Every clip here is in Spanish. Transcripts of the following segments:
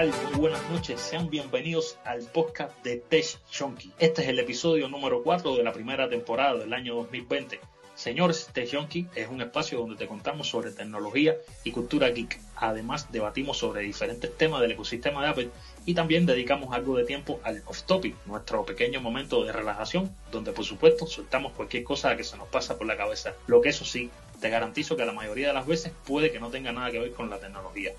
Muy buenas noches. Sean bienvenidos al podcast de Tech Junkie. Este es el episodio número 4 de la primera temporada del año 2020. Señores, Tech Junkie es un espacio donde te contamos sobre tecnología y cultura geek. Además, debatimos sobre diferentes temas del ecosistema de Apple y también dedicamos algo de tiempo al off-topic, nuestro pequeño momento de relajación, donde por supuesto soltamos cualquier cosa que se nos pasa por la cabeza. Lo que eso sí, te garantizo que la mayoría de las veces puede que no tenga nada que ver con la tecnología.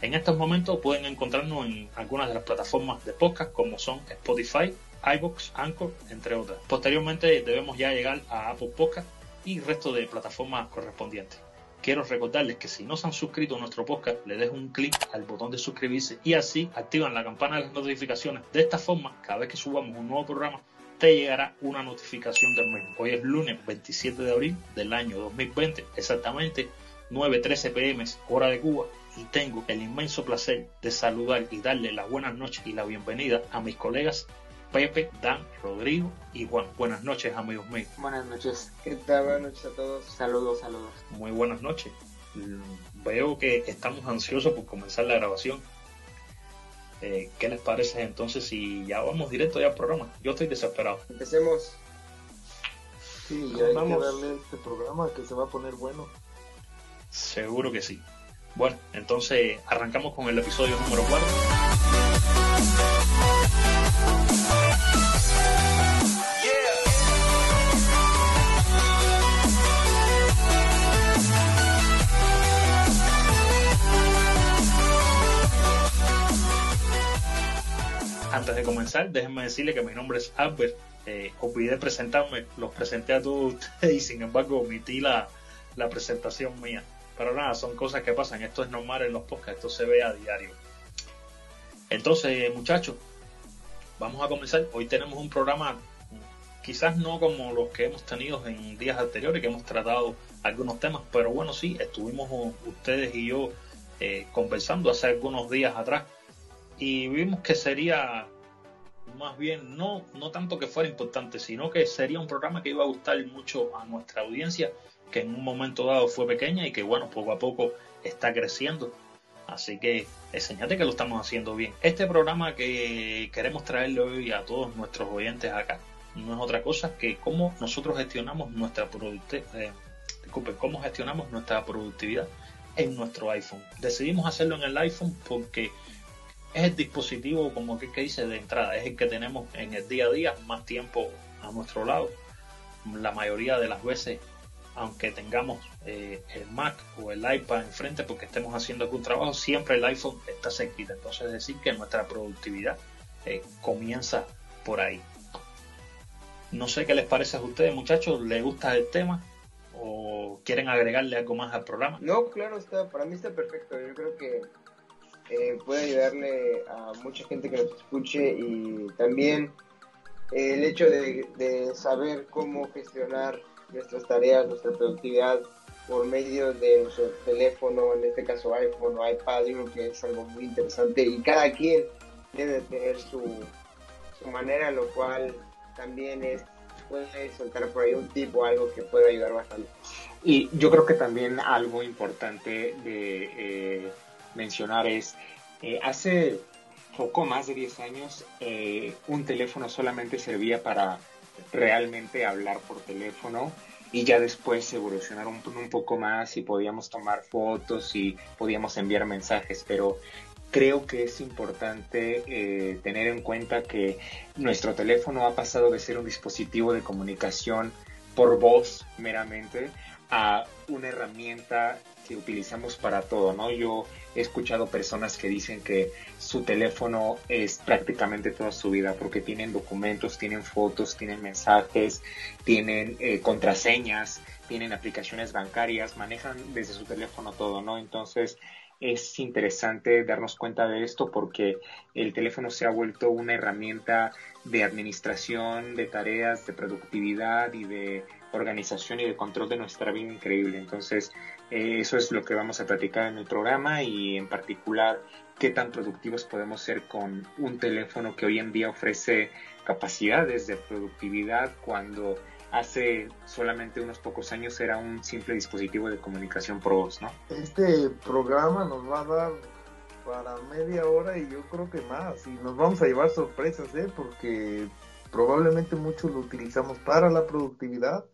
En estos momentos pueden encontrarnos en algunas de las plataformas de podcast como son Spotify, iBox, Anchor, entre otras. Posteriormente debemos ya llegar a Apple Podcast y resto de plataformas correspondientes. Quiero recordarles que si no se han suscrito a nuestro podcast, le dejen un clic al botón de suscribirse y así activan la campana de las notificaciones. De esta forma, cada vez que subamos un nuevo programa, te llegará una notificación del mismo. Hoy es lunes 27 de abril del año 2020, exactamente 9.13 pm, hora de Cuba, y tengo el inmenso placer de saludar y darle las buenas noches y la bienvenida a mis colegas Pepe, Dan, Rodrigo y Juan. Buenas noches, amigos míos. Buenas noches. ¿Qué tal? Buenas noches a todos. Saludos, saludos. Muy buenas noches. Veo que estamos ansiosos por comenzar la grabación. Eh, ¿Qué les parece entonces si ya vamos directo ya al programa? Yo estoy desesperado. Empecemos. Sí, hay que darle este programa que se va a poner bueno. Seguro que sí. Bueno, entonces arrancamos con el episodio número 4. Antes de comenzar, déjenme decirle que mi nombre es Albert. Eh, olvidé presentarme, los presenté a todos ustedes y sin embargo omití la, la presentación mía. Pero nada, son cosas que pasan. Esto es normal en los podcasts, esto se ve a diario. Entonces, muchachos, vamos a comenzar. Hoy tenemos un programa quizás no como los que hemos tenido en días anteriores, que hemos tratado algunos temas, pero bueno, sí, estuvimos ustedes y yo eh, conversando hace algunos días atrás y vimos que sería más bien no, no tanto que fuera importante, sino que sería un programa que iba a gustar mucho a nuestra audiencia que en un momento dado fue pequeña y que bueno, poco a poco está creciendo. Así que enseñate que lo estamos haciendo bien. Este programa que queremos traerle hoy a todos nuestros oyentes acá no es otra cosa que cómo nosotros gestionamos nuestra productividad, eh, cómo gestionamos nuestra productividad en nuestro iPhone. Decidimos hacerlo en el iPhone porque es el dispositivo, como que, que dice de entrada, es el que tenemos en el día a día más tiempo a nuestro lado. La mayoría de las veces aunque tengamos eh, el Mac o el iPad enfrente porque estemos haciendo algún trabajo, siempre el iPhone está cerquita. Entonces es decir que nuestra productividad eh, comienza por ahí. No sé qué les parece a ustedes, muchachos. ¿Les gusta el tema? ¿O quieren agregarle algo más al programa? No, claro, está, para mí está perfecto. Yo creo que eh, puede ayudarle a mucha gente que nos escuche y también el hecho de saber cómo gestionar nuestras tareas, nuestra productividad por medio de nuestro teléfono, en este caso iPhone o iPad, digo que es algo muy interesante y cada quien debe tener su, su manera, lo cual también es puede soltar por ahí un tipo algo que puede ayudar bastante. Y yo creo que también algo importante de eh, mencionar es, eh, hace poco más de 10 años, eh, un teléfono solamente servía para realmente hablar por teléfono y ya después evolucionar un, un poco más y podíamos tomar fotos y podíamos enviar mensajes, pero creo que es importante eh, tener en cuenta que nuestro teléfono ha pasado de ser un dispositivo de comunicación por voz meramente a una herramienta que utilizamos para todo, ¿no? Yo he escuchado personas que dicen que su teléfono es prácticamente toda su vida porque tienen documentos, tienen fotos, tienen mensajes, tienen eh, contraseñas, tienen aplicaciones bancarias, manejan desde su teléfono todo, ¿no? Entonces es interesante darnos cuenta de esto porque el teléfono se ha vuelto una herramienta de administración, de tareas, de productividad y de organización y de control de nuestra vida increíble. Entonces, eh, eso es lo que vamos a platicar en el programa y en particular qué tan productivos podemos ser con un teléfono que hoy en día ofrece capacidades de productividad cuando hace solamente unos pocos años era un simple dispositivo de comunicación por voz, ¿no? Este programa nos va a dar para media hora y yo creo que más. Y nos vamos a llevar sorpresas, ¿eh? Porque probablemente muchos lo utilizamos para la productividad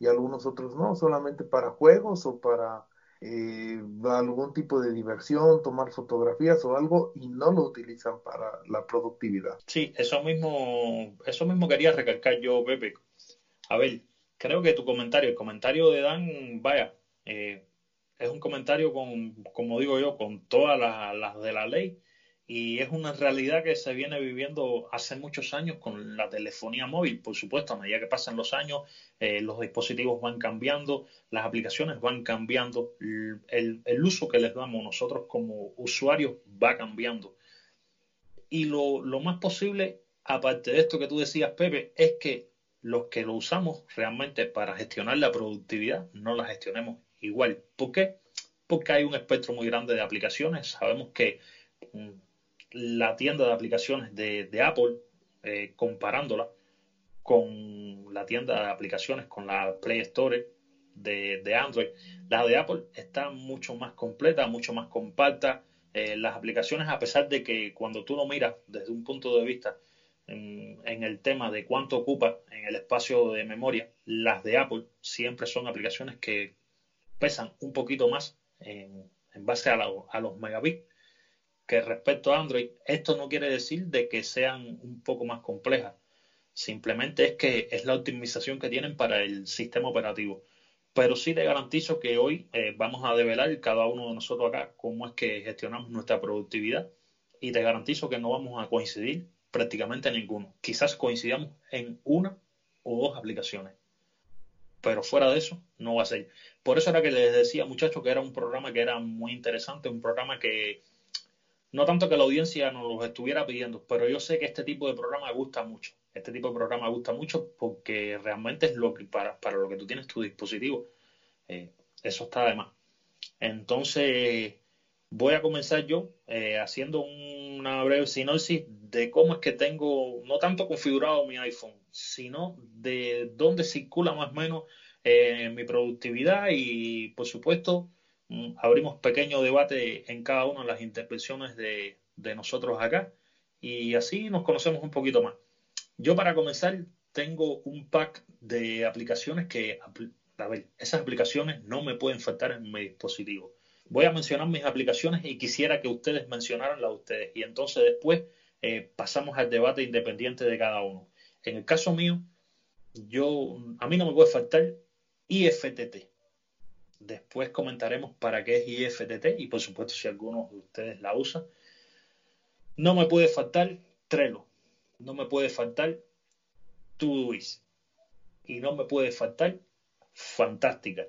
y algunos otros no, solamente para juegos o para eh, algún tipo de diversión, tomar fotografías o algo y no lo utilizan para la productividad. Sí, eso mismo, eso mismo quería recalcar yo, Pepe. A ver, creo que tu comentario, el comentario de Dan, vaya, eh, es un comentario con, como digo yo, con todas las de la ley y es una realidad que se viene viviendo hace muchos años con la telefonía móvil. Por supuesto, a medida que pasan los años, eh, los dispositivos van cambiando, las aplicaciones van cambiando, el, uso que les damos nosotros como usuarios va cambiando. Y lo más posible, aparte de esto que tú decías, Pepe, es que los que lo usamos realmente para gestionar la productividad no la gestionemos igual. ¿Por qué? Porque hay un espectro muy grande de aplicaciones. Sabemos que mm, la tienda de aplicaciones de, Apple, eh, comparándola con la tienda de aplicaciones, con la Play Store de, Android, la de Apple está mucho más completa, mucho más compacta. Eh, las aplicaciones, a pesar de que cuando tú lo miras desde un punto de vista en, el tema de cuánto ocupa en el espacio de memoria, las de Apple siempre son aplicaciones que pesan un poquito más en, base a, los megabits que respecto a Android, esto no quiere decir de que sean un poco más complejas. Simplemente es que es la optimización que tienen para el sistema operativo. Pero sí te garantizo que hoy eh, vamos a develar cada uno de nosotros acá cómo es que gestionamos nuestra productividad y te garantizo que no vamos a coincidir prácticamente en ninguno. Quizás coincidamos en una o dos aplicaciones. Pero fuera de eso, no va a ser. Por eso era que les decía, muchachos, que era un programa que era muy interesante, un programa que no tanto que la audiencia nos los estuviera pidiendo, pero yo sé que este tipo de programa gusta mucho. Este tipo de programa gusta mucho porque realmente es lo que para, para lo que tú tienes tu dispositivo. Eh, eso está de más. Entonces, voy a comenzar yo eh, haciendo una breve sinopsis de cómo es que tengo, no tanto configurado mi iPhone, sino de dónde circula más o menos eh, mi productividad y, por supuesto, Mm, abrimos pequeño debate en cada una de las intervenciones de, nosotros acá y así nos conocemos un poquito más. Yo para comenzar tengo un pack de aplicaciones que, a ver, esas aplicaciones no me pueden faltar en mi dispositivo. Voy a mencionar mis aplicaciones y quisiera que ustedes mencionaran las de ustedes y entonces después eh, pasamos al debate independiente de cada uno. En el caso mío, yo, a mí no me puede faltar IFTT. Después comentaremos para qué es IFTT y por supuesto si alguno de ustedes la usa. No me puede faltar Trello, no me puede faltar Todoist y no me puede faltar Fantástica.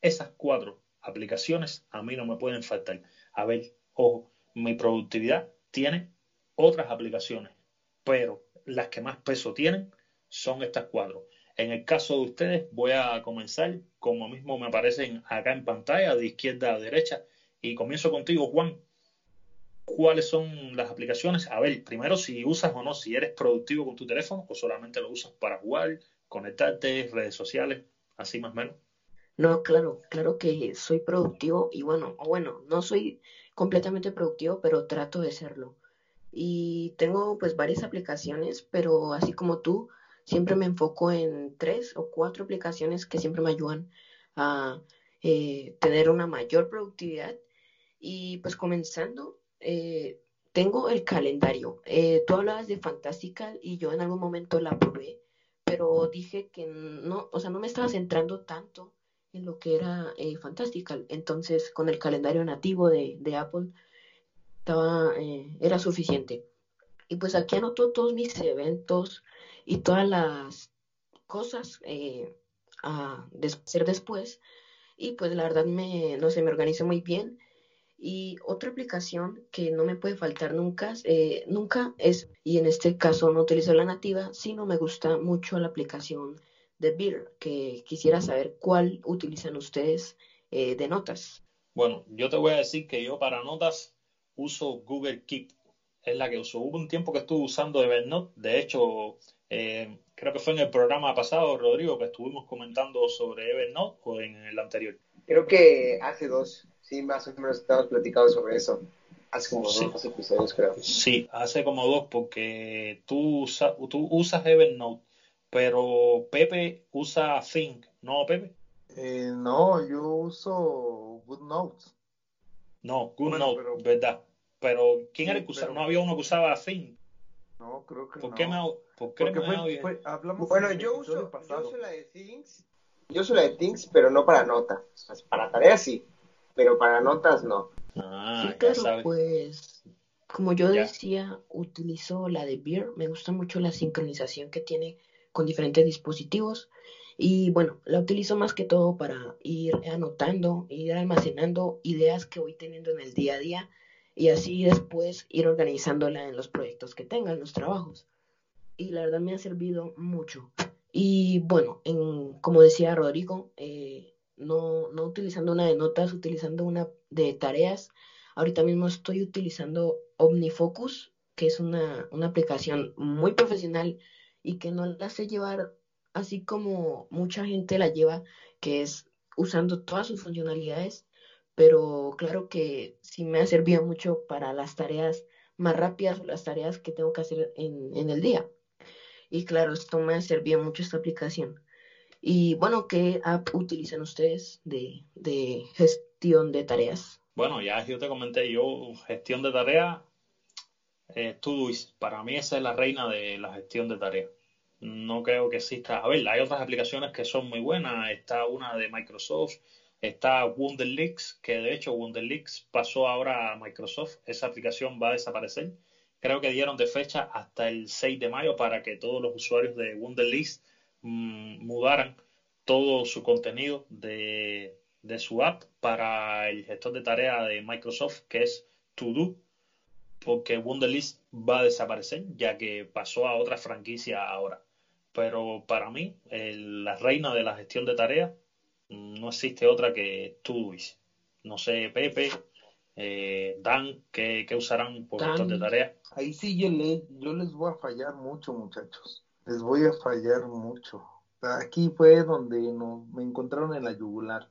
Esas cuatro aplicaciones a mí no me pueden faltar. A ver, ojo, mi productividad tiene otras aplicaciones, pero las que más peso tienen son estas cuatro. En el caso de ustedes, voy a comenzar como mismo me aparecen acá en pantalla, de izquierda a derecha. Y comienzo contigo, Juan. ¿Cuáles son las aplicaciones? A ver, primero si usas o no, si eres productivo con tu teléfono o solamente lo usas para jugar, conectarte, redes sociales, así más o menos. No, claro, claro que soy productivo y bueno, bueno, no soy completamente productivo, pero trato de serlo. Y tengo pues varias aplicaciones, pero así como tú, siempre me enfoco en tres o cuatro aplicaciones que siempre me ayudan a eh, tener una mayor productividad. Y pues comenzando, eh, tengo el calendario. Eh, tú hablabas de Fantastical y yo en algún momento la probé, pero dije que no, o sea, no me estaba centrando tanto en lo que era eh, Fantastical. Entonces, con el calendario nativo de, de Apple, estaba, era suficiente. Y pues aquí anoto todos mis eventos, y todas las cosas eh, a hacer después. Y pues la verdad me, no sé, me organizo muy bien. Y otra aplicación que no me puede faltar nunca, eh, nunca es, y en este caso no utilizo la nativa, sino me gusta mucho la aplicación de Beer, que quisiera saber cuál utilizan ustedes eh, de notas. Bueno, yo te voy a decir que yo para notas uso Google Keep, es la que uso. Hubo un tiempo que estuve usando Evernote, de hecho eh, creo que fue en el programa pasado, Rodrigo, que estuvimos comentando sobre Evernote o en el anterior. Creo que hace dos, sí, más o menos estamos platicando sobre eso. Hace como dos episodios, creo. Sí, hace como dos, porque tú, tú usas Evernote, pero Pepe usa Think, ¿no, Pepe? Eh, no, yo uso GoodNotes. No, GoodNote, ¿verdad? Pero, ¿quién era el que usaba? No había uno que usaba Think. No, creo que ¿Por no. Qué me, ¿Por qué me fue, hablamos Bueno, yo uso, yo uso la de Things. Yo uso la de Things, pero no para notas. para tareas sí, pero para notas no. Ah, sí, claro, pues como yo decía, utilizo la de Beer. Me gusta mucho la sincronización que tiene con diferentes dispositivos. Y bueno, la utilizo más que todo para ir anotando, ir almacenando ideas que voy teniendo en el día a día y así después ir organizándola en los proyectos que tenga, en los trabajos. Y la verdad me ha servido mucho. Y bueno, en, como decía Rodrigo, eh, no, no utilizando una de notas, utilizando una de tareas. Ahorita mismo estoy utilizando OmniFocus, que es una, una aplicación muy profesional y que no la sé llevar así como mucha gente la lleva, que es usando todas sus funcionalidades, pero claro que sí me ha servido mucho para las tareas más rápidas las tareas que tengo que hacer en, en el día. Y claro, esto me ha servido mucho esta aplicación. Y bueno, ¿qué app utilizan ustedes de, de gestión de tareas? Bueno, ya yo te comenté, yo gestión de tareas, eh, Todoist, para mí esa es la reina de la gestión de tareas no creo que exista. A ver, hay otras aplicaciones que son muy buenas. Está una de Microsoft, está Wunderlix, que de hecho Wunderlix pasó ahora a Microsoft. Esa aplicación va a desaparecer. Creo que dieron de fecha hasta el 6 de mayo para que todos los usuarios de Wunderlix mm, mudaran todo su contenido de, de su app para el gestor de tareas de Microsoft, que es To porque Wunderlist va a desaparecer, ya que pasó a otra franquicia ahora pero para mí la reina de la gestión de tareas no existe otra que Todoist. No sé, Pepe, eh, Dan, ¿qué, usarán por gestión de tareas? Ahí sí yo, le, yo les voy a fallar mucho, muchachos. Les voy a fallar mucho. Aquí fue donde no, me encontraron en la yugular.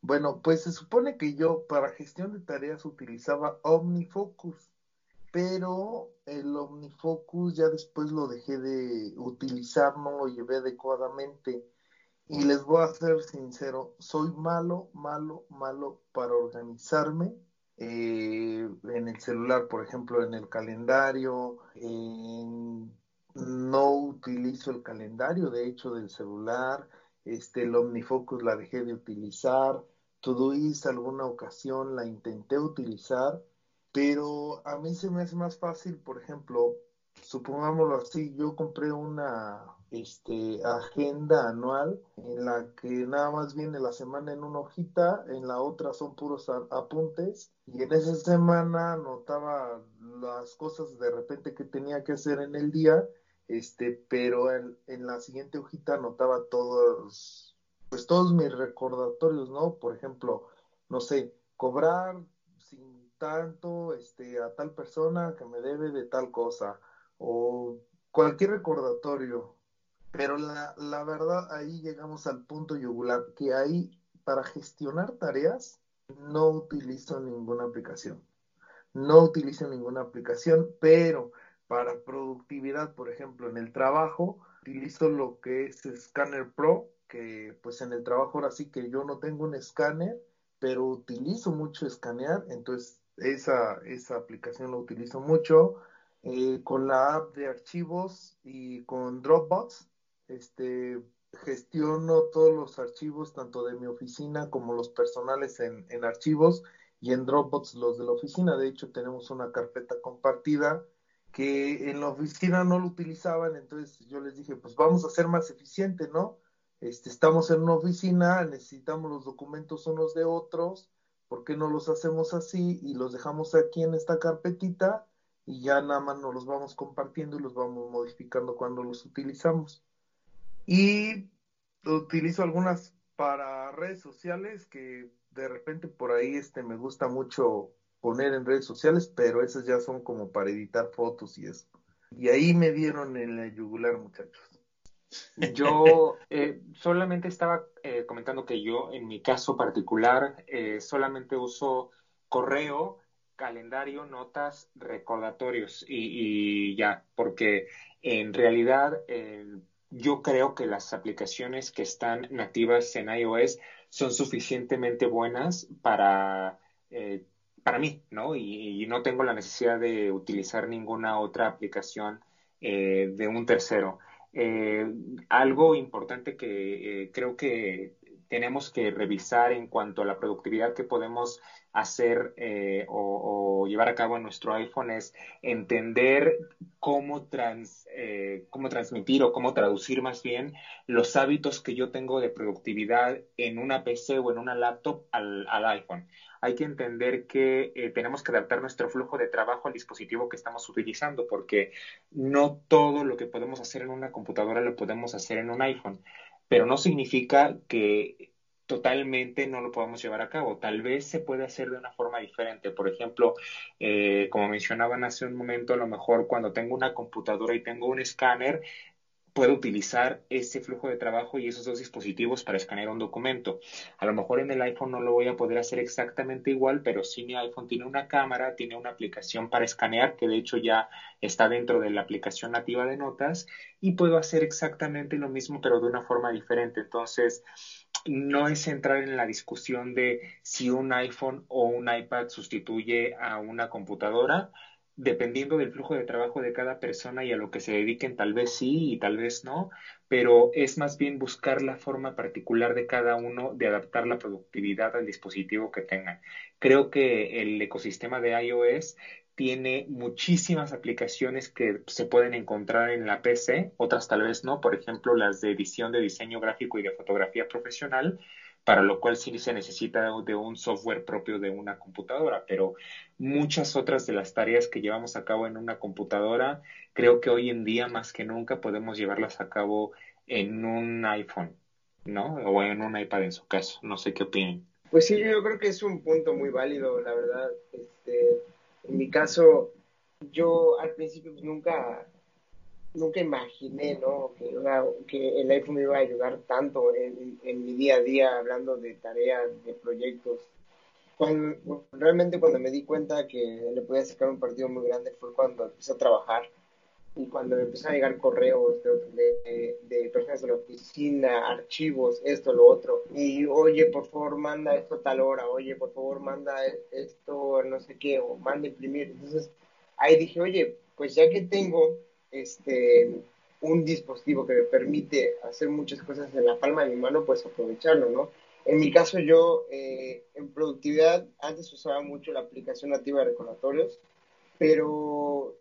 Bueno, pues se supone que yo para gestión de tareas utilizaba OmniFocus pero el OmniFocus ya después lo dejé de utilizar, no lo llevé adecuadamente. Y les voy a ser sincero, soy malo, malo, malo para organizarme eh, en el celular, por ejemplo, en el calendario. no utilizo el calendario, de hecho, del celular. Este, el OmniFocus la dejé de utilizar. Todoist alguna ocasión la intenté utilizar pero a mí se me hace más fácil, por ejemplo, supongámoslo así, yo compré una este, agenda anual en la que nada más viene la semana en una hojita, en la otra son puros apuntes y en esa semana anotaba las cosas de repente que tenía que hacer en el día, este, pero en, en la siguiente hojita anotaba todos, pues todos mis recordatorios, ¿no? Por ejemplo, no sé, cobrar tanto este, a tal persona que me debe de tal cosa o cualquier recordatorio. Pero la, la verdad ahí llegamos al punto yugular que ahí para gestionar tareas no utilizo ninguna aplicación. No utilizo ninguna aplicación, pero para productividad, por ejemplo, en el trabajo, utilizo lo que es Scanner Pro, que pues en el trabajo ahora sí que yo no tengo un escáner, pero utilizo mucho escanear, entonces esa, esa aplicación la utilizo mucho. Eh, con la app de archivos y con Dropbox, este, gestiono todos los archivos, tanto de mi oficina como los personales en, en archivos y en Dropbox los de la oficina. De hecho, tenemos una carpeta compartida que en la oficina no lo utilizaban, entonces yo les dije, pues vamos a ser más eficiente, ¿no? Este, estamos en una oficina, necesitamos los documentos unos de otros, ¿por qué no los hacemos así y los dejamos aquí en esta carpetita y ya nada más nos los vamos compartiendo y los vamos modificando cuando los utilizamos? Y utilizo algunas para redes sociales que de repente por ahí este me gusta mucho poner en redes sociales, pero esas ya son como para editar fotos y eso. Y ahí me dieron en el yugular, muchachos. Yo eh, solamente estaba eh, comentando que yo, en mi caso particular, eh, solamente uso correo calendario, notas, recordatorios y, ya, porque en realidad yo creo que las aplicaciones que están nativas en iOS son suficientemente buenas para, eh, para mí, ¿no? Y, no tengo la necesidad de utilizar ninguna otra aplicación eh, de un tercero. Eh, algo importante que creo que tenemos que revisar en cuanto a la productividad que podemos hacer eh, o, llevar a cabo en nuestro iPhone es entender cómo, trans, eh, cómo transmitir o cómo traducir más bien los hábitos que yo tengo de productividad en una PC o en una laptop al, iPhone. Hay que entender que eh, tenemos que adaptar nuestro flujo de trabajo al dispositivo que estamos utilizando porque no todo lo que podemos hacer en una computadora lo podemos hacer en un iPhone pero no significa que totalmente no lo podamos llevar a cabo. Tal vez se puede hacer de una forma diferente. Por ejemplo, eh, como mencionaban hace un momento, a lo mejor cuando tengo una computadora y tengo un escáner, puedo utilizar ese flujo de trabajo y esos dos dispositivos para escanear un documento. A lo mejor en el iPhone no lo voy a poder hacer exactamente igual, pero sí mi iPhone tiene una cámara, tiene una aplicación para escanear, que de hecho ya está dentro de la aplicación nativa de notas, y puedo hacer exactamente lo mismo, pero de una forma diferente. Entonces, no es entrar en la discusión de si un iPhone o un iPad sustituye a una computadora, dependiendo del flujo de trabajo de cada persona y a lo que se dediquen, tal vez sí y tal vez no, pero es más bien buscar la forma particular de cada uno de adaptar la productividad al dispositivo que tengan. Creo que el ecosistema de iOS tiene muchísimas aplicaciones que se pueden encontrar en la PC, otras tal vez no, por ejemplo las de edición de diseño gráfico y de fotografía profesional, para lo cual sí se necesita de un software propio de una computadora, pero muchas otras de las tareas que llevamos a cabo en una computadora, creo que hoy en día más que nunca podemos llevarlas a cabo en un iPhone, ¿no? O en un iPad en su caso, no sé qué opinan. Pues sí, yo creo que es un punto muy válido, la verdad. Este, en mi caso, yo al principio nunca nunca imaginé ¿no? que, que el iPhone me iba a ayudar tanto en, en, mi día a día hablando de tareas, de proyectos. Cuando, realmente cuando me di cuenta que le podía sacar un partido muy grande fue cuando empecé a trabajar y cuando me empezaron a llegar correos de, de, personas de la oficina, archivos, esto, lo otro. Y oye, por favor, manda esto a tal hora, oye, por favor, manda esto, no sé qué, o manda imprimir. Entonces ahí dije, oye, pues ya que tengo este, un dispositivo que me permite hacer muchas cosas en la palma de mi mano, pues aprovecharlo, ¿no? En mi caso yo eh, en productividad antes usaba mucho la aplicación nativa de recordatorios, pero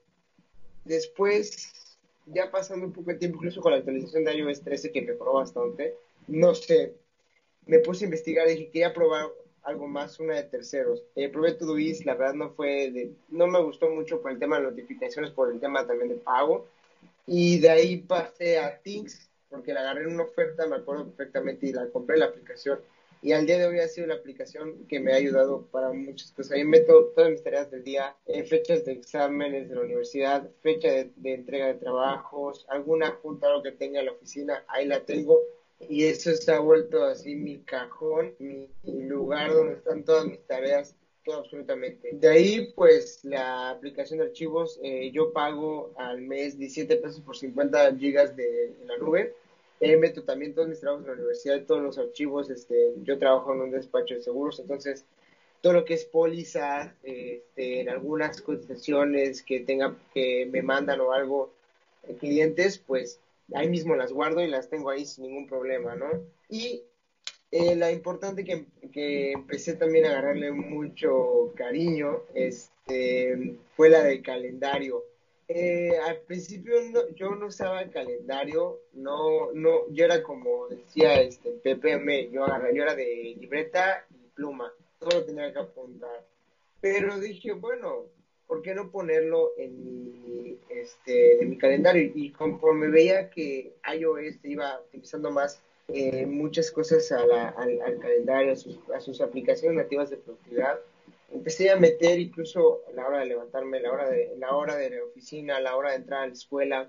después, ya pasando un poco de tiempo, incluso con la actualización de iOS 13 que mejoró bastante, no sé, me puse a investigar y dije, quería probar algo más, una de terceros. Eh, probé Todoist, la verdad no fue de, no me gustó mucho por el tema de notificaciones, por el tema también de pago. Y de ahí pasé a Things, porque la agarré en una oferta, me acuerdo perfectamente, y la compré la aplicación. Y al día de hoy ha sido la aplicación que me ha ayudado para muchas cosas. Ahí meto todas mis tareas del día, eh, fechas de exámenes de la universidad, fecha de, de entrega de trabajos, alguna junta lo que tenga en la oficina, ahí la tengo y eso se ha vuelto así mi cajón, mi lugar donde están todas mis tareas, todo absolutamente. De ahí, pues, la aplicación de archivos, eh, yo pago al mes 17 pesos por 50 gigas de la nube. Eh, meto también todos mis trabajos en la universidad, todos los archivos, este, yo trabajo en un despacho de seguros, entonces todo lo que es póliza, este, en algunas cotizaciones que tenga, que me mandan o algo, eh, clientes, pues ahí mismo las guardo y las tengo ahí sin ningún problema, ¿no? Y eh, la importante que, que, empecé también a agarrarle mucho cariño este, fue la del calendario. Eh, al principio yo no usaba el calendario, no, no, yo era como decía este PPM, yo agarré, yo era de libreta y pluma, todo lo tenía que apuntar. Pero dije, bueno, ¿por qué no ponerlo en mi, este, en mi calendario? Y conforme veía que iOS iba utilizando más eh, muchas cosas al, calendario, a sus, aplicaciones nativas de productividad, empecé a meter incluso a la hora de levantarme, la hora de la hora de la oficina, la hora de entrar a la escuela,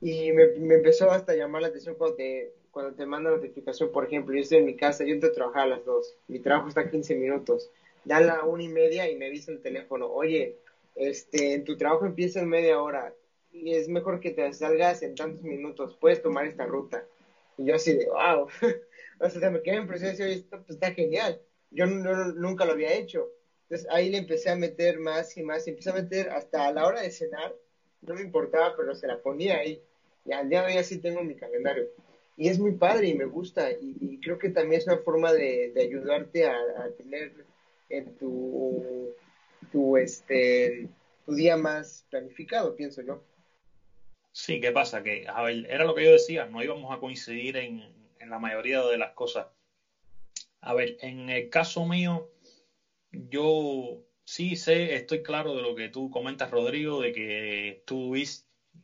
y me, empezó hasta a llamar la atención cuando te, cuando te manda notificación, por ejemplo, yo estoy en mi casa, yo entro a trabajar a las dos, mi trabajo está a 15 minutos, da la una y media y me dice el teléfono, oye, este, tu trabajo empieza en media hora y es mejor que te salgas en tantos minutos, puedes tomar esta ruta. Y yo así de, wow, o sea, me quedé en y esto pues, está genial. Yo nunca lo había hecho. Entonces ahí le empecé a meter más y más, y empecé a meter hasta a la hora de cenar, no me importaba, pero se la ponía ahí. Y al día de hoy así tengo mi calendario. Y es muy padre y me gusta. Y, creo que también es una forma de, ayudarte a, tener en tu, tu, este, tu día más planificado, pienso yo. Sí, ¿qué pasa? Que, a ver, era lo que yo decía, no íbamos a coincidir en, en la mayoría de las cosas. A ver, en el caso mío, yo sí sé, estoy claro de lo que tú comentas, Rodrigo, de que tú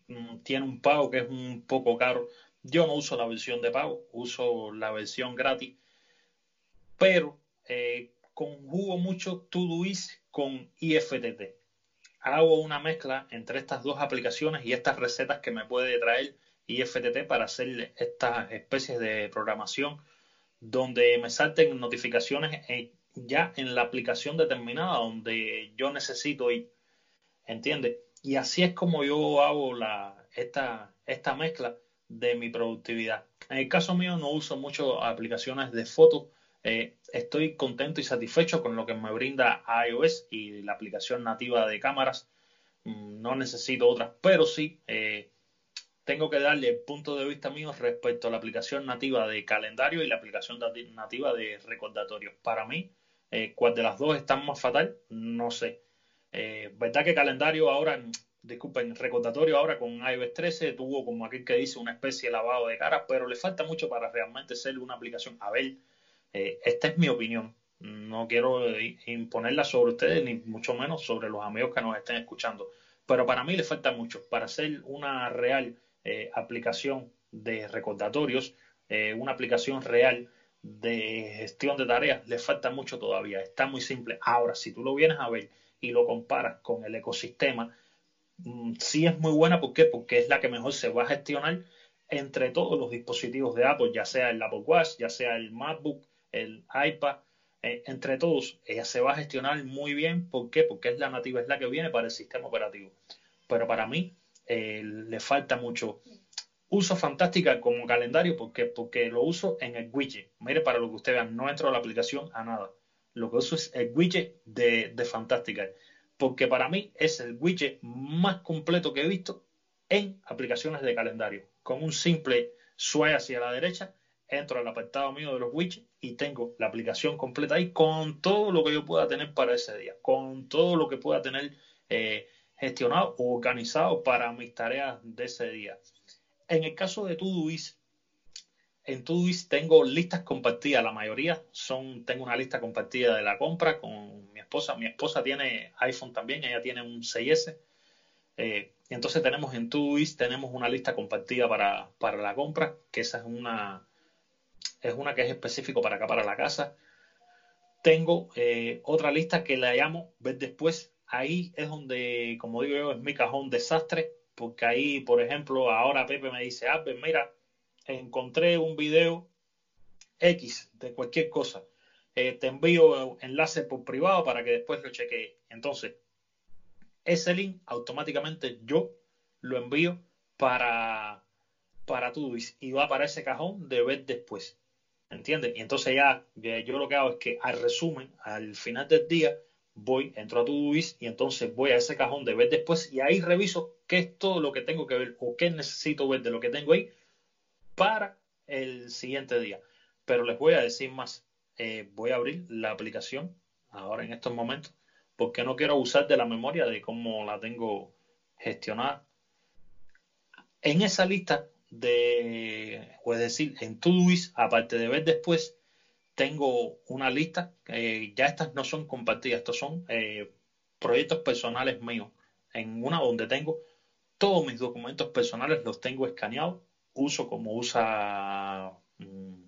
mm, tiene un pago que es un poco caro. Yo no uso la versión de pago, uso la versión gratis, pero eh, conjugo mucho Todoist con IFTT. Hago una mezcla entre estas dos aplicaciones y estas recetas que me puede traer IFTT para hacer estas especies de programación donde me salten notificaciones ya en la aplicación determinada donde yo necesito ir. ¿Entiendes? Y así es como yo hago esta, esta mezcla de mi productividad. En el caso mío no uso mucho aplicaciones de fotos. Eh, estoy contento y satisfecho con lo que me brinda iOS y la aplicación nativa de cámaras. Mm, no necesito otras, pero sí eh, tengo que darle el punto de vista mío respecto a la aplicación nativa de calendario y la aplicación nativa de recordatorio. Para mí, eh, ¿Cuál de las dos está más fatal? No sé. Eh, ¿Verdad que calendario ahora, disculpen, recordatorio ahora con iOS 13 tuvo como aquel que dice una especie de lavado de cara, pero le falta mucho para realmente ser una aplicación. A ver, eh, esta es mi opinión. No quiero imponerla sobre ustedes, ni mucho menos sobre los amigos que nos estén escuchando. Pero para mí le falta mucho. Para ser una real aplicación de recordatorios, una aplicación real de gestión de tareas le falta mucho todavía. Está muy simple. Ahora, si tú lo vienes a ver y lo comparas con el ecosistema, mm, sí es muy buena. ¿Por qué? Porque es la que mejor se va a gestionar entre todos los dispositivos de Apple, ya sea el Apple Watch, ya sea el MacBook, el iPad, eh, entre todos, ella se va a gestionar muy bien. ¿Por qué? Porque es la nativa, es la que viene para el sistema operativo. Pero para mí eh, le falta mucho uso Fantástica como calendario porque, porque lo uso en el widget. Mire, para lo que usted vean, no entro a la aplicación a nada. Lo que uso es el widget de, de Fantástica. Porque para mí es el widget más completo que he visto en aplicaciones de calendario. Con un simple swipe hacia la derecha, entro al apartado mío de los widgets y tengo la aplicación completa ahí con todo lo que yo pueda tener para ese día, con todo lo que pueda tener eh, gestionado o organizado para mis tareas de ese día. En el caso de Todoist, en Todoist tengo listas compartidas, la mayoría son, tengo una lista compartida de la compra con mi esposa. Mi esposa tiene iPhone también, ella tiene un 6S. Eh, entonces tenemos en Todoist, tenemos una lista compartida para, para la compra, que esa es una, es una que es específico para acá, para la casa. Tengo eh, otra lista que la llamo ver después. Ahí es donde, como digo yo, es mi cajón desastre porque ahí, por ejemplo, ahora Pepe me dice, ah, pues mira, encontré un video X de cualquier cosa. Eh, te envío enlace por privado para que después lo chequee. Entonces, ese link automáticamente yo lo envío para, para y va para ese cajón de ver después. ¿Entiendes? Y entonces ya, yo lo que hago es que al resumen, al final del día, voy, entro a Todoist y entonces voy a ese cajón de ver después y ahí reviso qué es todo lo que tengo que ver o qué necesito ver de lo que tengo ahí para el siguiente día. Pero les voy a decir más. Eh, voy a abrir la aplicación ahora en estos momentos porque no quiero usar de la memoria de cómo la tengo gestionada. En esa lista de, o es decir, en Todoist, aparte de ver después, tengo una lista, eh, ya estas no son compartidas, estos son eh, proyectos personales míos, en una donde tengo todos mis documentos personales, los tengo escaneados, uso como usa mm,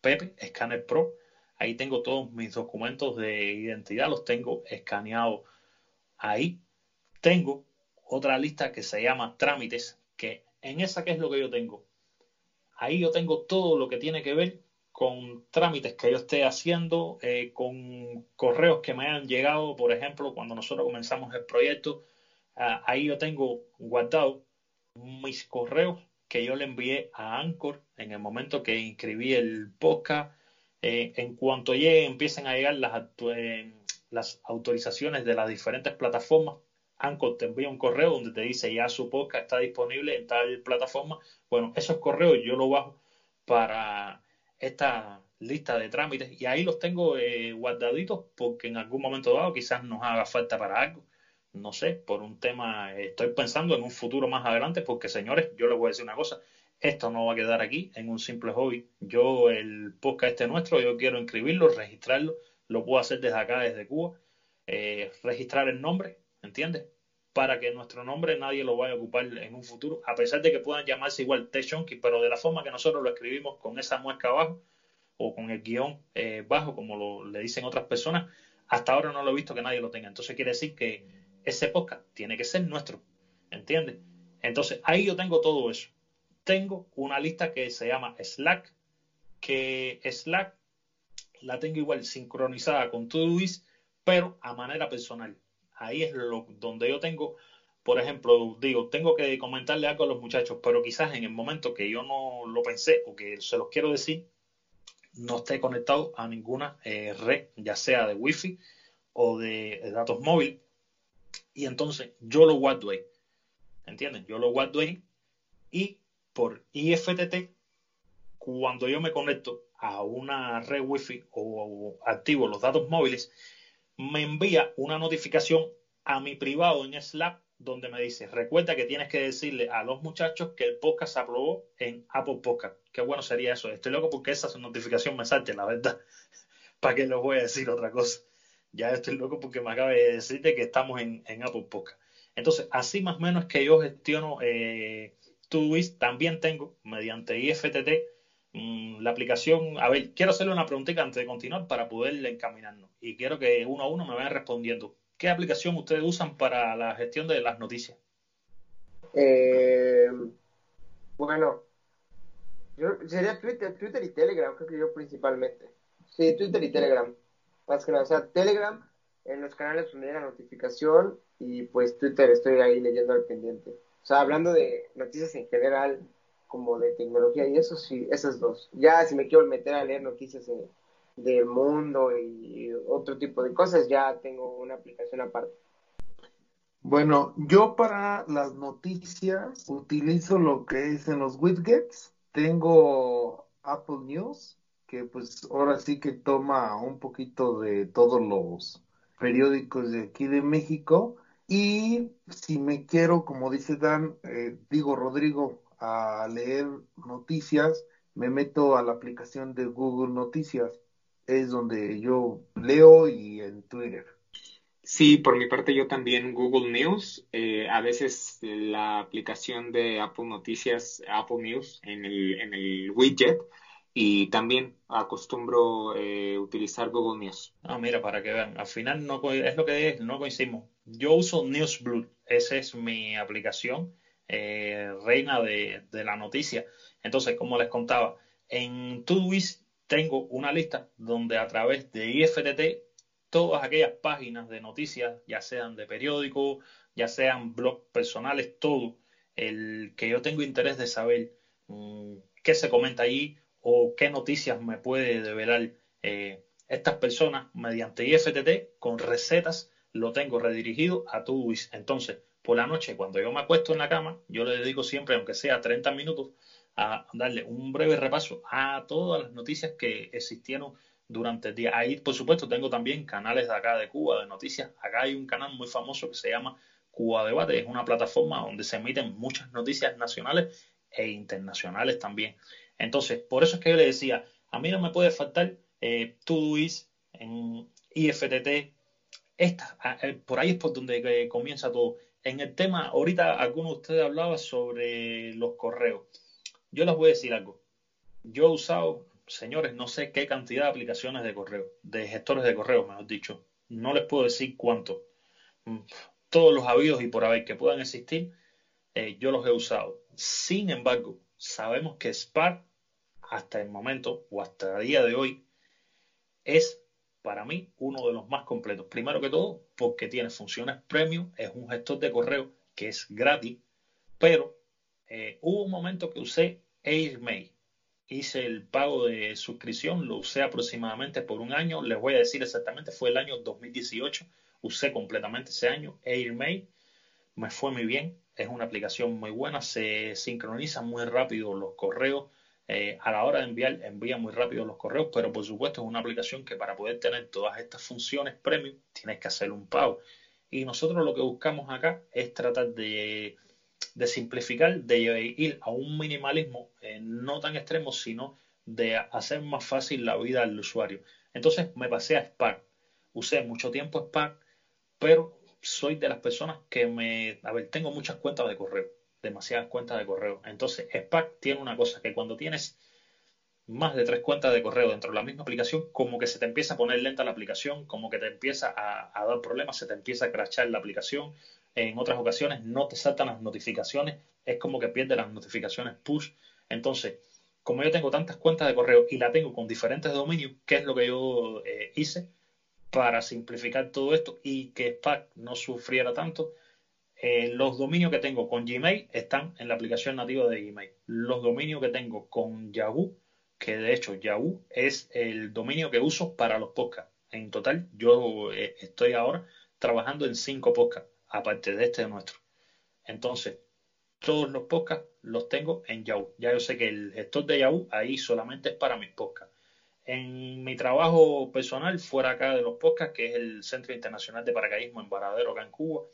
Pepe, Scanner Pro, ahí tengo todos mis documentos de identidad, los tengo escaneados ahí. Tengo otra lista que se llama trámites, que en esa, ¿qué es lo que yo tengo? Ahí yo tengo todo lo que tiene que ver con trámites que yo esté haciendo, eh, con correos que me hayan llegado, por ejemplo, cuando nosotros comenzamos el proyecto, ah, ahí yo tengo guardado mis correos que yo le envié a Anchor en el momento que inscribí el podcast. Eh, en cuanto lleguen, empiecen a llegar las, eh, las autorizaciones de las diferentes plataformas, Anchor te envía un correo donde te dice ya su podcast está disponible en tal plataforma. Bueno, esos correos yo los bajo para esta lista de trámites y ahí los tengo eh, guardaditos porque en algún momento dado quizás nos haga falta para algo. No sé, por un tema, estoy pensando en un futuro más adelante porque señores, yo les voy a decir una cosa, esto no va a quedar aquí en un simple hobby. Yo el podcast este nuestro, yo quiero inscribirlo, registrarlo, lo puedo hacer desde acá, desde Cuba, eh, registrar el nombre, ¿entiendes? Para que nuestro nombre nadie lo vaya a ocupar en un futuro, a pesar de que puedan llamarse igual T pero de la forma que nosotros lo escribimos con esa muesca abajo o con el guion eh, bajo, como lo, le dicen otras personas, hasta ahora no lo he visto que nadie lo tenga. Entonces quiere decir que ese podcast tiene que ser nuestro, ¿entiendes? Entonces ahí yo tengo todo eso. Tengo una lista que se llama Slack, que Slack la tengo igual sincronizada con Todoist, pero a manera personal. Ahí es lo, donde yo tengo, por ejemplo, digo, tengo que comentarle algo a los muchachos, pero quizás en el momento que yo no lo pensé o que se los quiero decir, no esté conectado a ninguna eh, red, ya sea de Wi-Fi o de, datos móviles. Y entonces yo lo guardo ahí. ¿Entienden? Yo lo guardo ahí y por IFTT, cuando yo me conecto a una red Wi-Fi o, activo los datos móviles, me envía una notificación a mi privado en Slack donde me dice, recuerda que tienes que decirle a los muchachos que el podcast se aprobó en Apple Podcast. Qué bueno sería eso. Estoy loco porque esa notificación me salte, la verdad. ¿Para qué les voy a decir otra cosa? Ya estoy loco porque me acaba de decirte que estamos en, Apple Podcast. Entonces, así más o menos que yo gestiono eh, también tengo, mediante IFTT, la aplicación. A ver, quiero hacerle una preguntita antes de continuar para poder encaminarnos. Y quiero que uno a uno me vayan respondiendo. ¿Qué aplicación ustedes usan para la gestión de las noticias? Eh, bueno, yo, sería Twitter, Twitter y Telegram, creo que yo principalmente. Sí, Twitter y Telegram. Más que nada, o sea, Telegram en los canales donde llega notificación y pues Twitter estoy ahí leyendo al pendiente. O sea, hablando de noticias en general, como de tecnología y eso, sí, esas dos. Ya si me quiero meter a leer noticias de del mundo y otro tipo de cosas, ya tengo una aplicación aparte. Bueno, yo para las noticias utilizo lo que es en los widgets. Tengo Apple News, que pues ahora sí que toma un poquito de todos los periódicos de aquí de México. Y si me quiero, como dice Dan, eh, digo Rodrigo, a leer noticias, me meto a la aplicación de Google Noticias es donde yo leo y en Twitter. Sí, por mi parte yo también Google News, eh, a veces la aplicación de Apple Noticias, Apple News en el, en el widget y también acostumbro eh, utilizar Google News. Ah, mira, para que vean, al final no es lo que es, no coincidimos. Yo uso NewsBlue, esa es mi aplicación eh, reina de, la noticia. Entonces, como les contaba, en Todoist tengo una lista donde a través de IFTT todas aquellas páginas de noticias, ya sean de periódico, ya sean blogs personales, todo el que yo tengo interés de saber mm, qué se comenta allí o qué noticias me puede develar eh, estas personas mediante IFTT con recetas lo tengo redirigido a Todoist. Entonces, por la noche, cuando yo me acuesto en la cama, yo le dedico siempre, aunque sea 30 minutos, a darle un breve repaso a todas las noticias que existieron durante el día. Ahí, por supuesto, tengo también canales de acá de Cuba de noticias. Acá hay un canal muy famoso que se llama Cuba Debate. Es una plataforma donde se emiten muchas noticias nacionales e internacionales también. Entonces, por eso es que yo le decía, a mí no me puede faltar eh, Todoist, en IFTT, esta, eh, por ahí es por donde eh, comienza todo. En el tema, ahorita alguno de ustedes hablaba sobre los correos. Yo les voy a decir algo. Yo he usado, señores, no sé qué cantidad de aplicaciones de correo, de gestores de correo, mejor dicho. No les puedo decir cuánto. Mm, todos los habidos y por haber que puedan existir, eh, yo los he usado. Sin embargo, sabemos que Spark hasta el momento o hasta el día de hoy es para mí uno de los más completos. Primero que todo, porque tiene funciones premium, es un gestor de correo que es gratis, pero eh, hubo un momento que usé AirMail. Hice el pago de suscripción, lo usé aproximadamente por un año. Les voy a decir exactamente, fue el año 2018. Usé completamente ese año AirMail. Me fue muy bien. Es una aplicación muy buena. Se sincronizan muy rápido los correos eh, a la hora de enviar, envía muy rápido los correos, pero por supuesto es una aplicación que para poder tener todas estas funciones premium tienes que hacer un pago. Y nosotros lo que buscamos acá es tratar de, simplificar, de ir a un minimalismo eh, no tan extremo, sino de hacer más fácil la vida al usuario. Entonces me pasé a Spark. Usé mucho tiempo Spark, pero soy de las personas que me... A ver, tengo muchas cuentas de correo demasiadas cuentas de correo. Entonces, Spark tiene una cosa que cuando tienes más de tres cuentas de correo dentro de la misma aplicación, como que se te empieza a poner lenta la aplicación, como que te empieza a, dar problemas, se te empieza a crachar la aplicación. En otras ocasiones no te saltan las notificaciones, es como que pierde las notificaciones push. Entonces, como yo tengo tantas cuentas de correo y la tengo con diferentes dominios, ¿qué es lo que yo eh, hice para simplificar todo esto y que Spark no sufriera tanto? Eh, los dominios que tengo con Gmail están en la aplicación nativa de Gmail. Los dominios que tengo con Yahoo, que de hecho Yahoo es el dominio que uso para los podcasts. En total, yo eh, estoy ahora trabajando en cinco podcasts, aparte de este nuestro. Entonces, todos los podcasts los tengo en Yahoo. Ya yo sé que el gestor de Yahoo ahí solamente es para mis podcasts. En mi trabajo personal, fuera acá de los podcasts, que es el Centro Internacional de Paracaidismo en Varadero, acá en Cuba,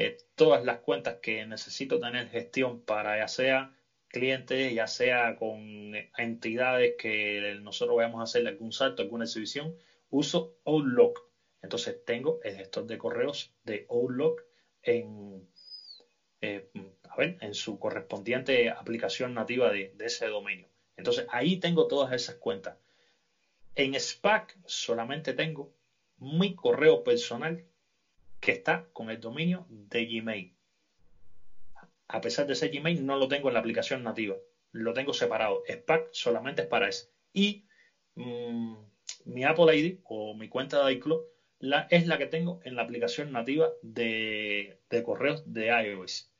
eh, todas las cuentas que necesito tener gestión para ya sea clientes, ya sea con entidades que nosotros vayamos a hacer algún salto, alguna exhibición, uso Outlook. Entonces tengo el gestor de correos de Outlook en, eh, a ver, en su correspondiente aplicación nativa de, de ese dominio. Entonces ahí tengo todas esas cuentas. En SPAC solamente tengo mi correo personal que está con el dominio de Gmail. A pesar de ser Gmail, no lo tengo en la aplicación nativa. Lo tengo separado. Spark solamente es para eso. Y mm, mi Apple ID o mi cuenta de iCloud es la que tengo en la aplicación nativa de, correos de iOS.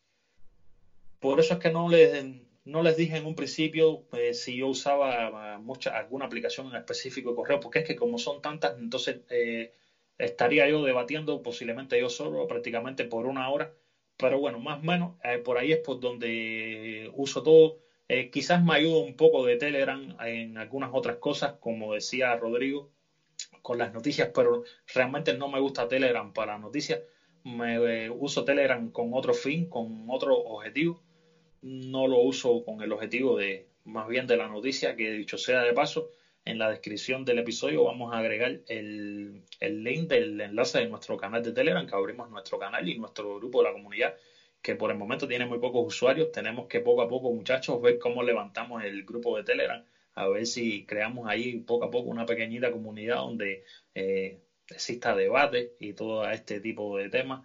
Por eso es que no les, no les dije en un principio eh, si yo usaba mucha, alguna aplicación en específico de correo, porque es que como son tantas, entonces eh, estaría yo debatiendo posiblemente yo solo prácticamente por una hora, pero bueno, más o menos eh, por ahí es por donde uso todo. Eh, quizás me ayuda un poco de Telegram en algunas otras cosas, como decía Rodrigo, con las noticias, pero realmente no me gusta Telegram para noticias. Me eh, uso Telegram con otro fin, con otro objetivo. No lo uso con el objetivo de más bien de la noticia, que dicho sea de paso, en la descripción del episodio vamos a agregar el, link del enlace de nuestro canal de Telegram, que abrimos nuestro canal y nuestro grupo de la comunidad, que por el momento tiene muy pocos usuarios. Tenemos que poco a poco, muchachos, ver cómo levantamos el grupo de Telegram, a ver si creamos ahí poco a poco una pequeñita comunidad donde eh, exista debate y todo este tipo de temas.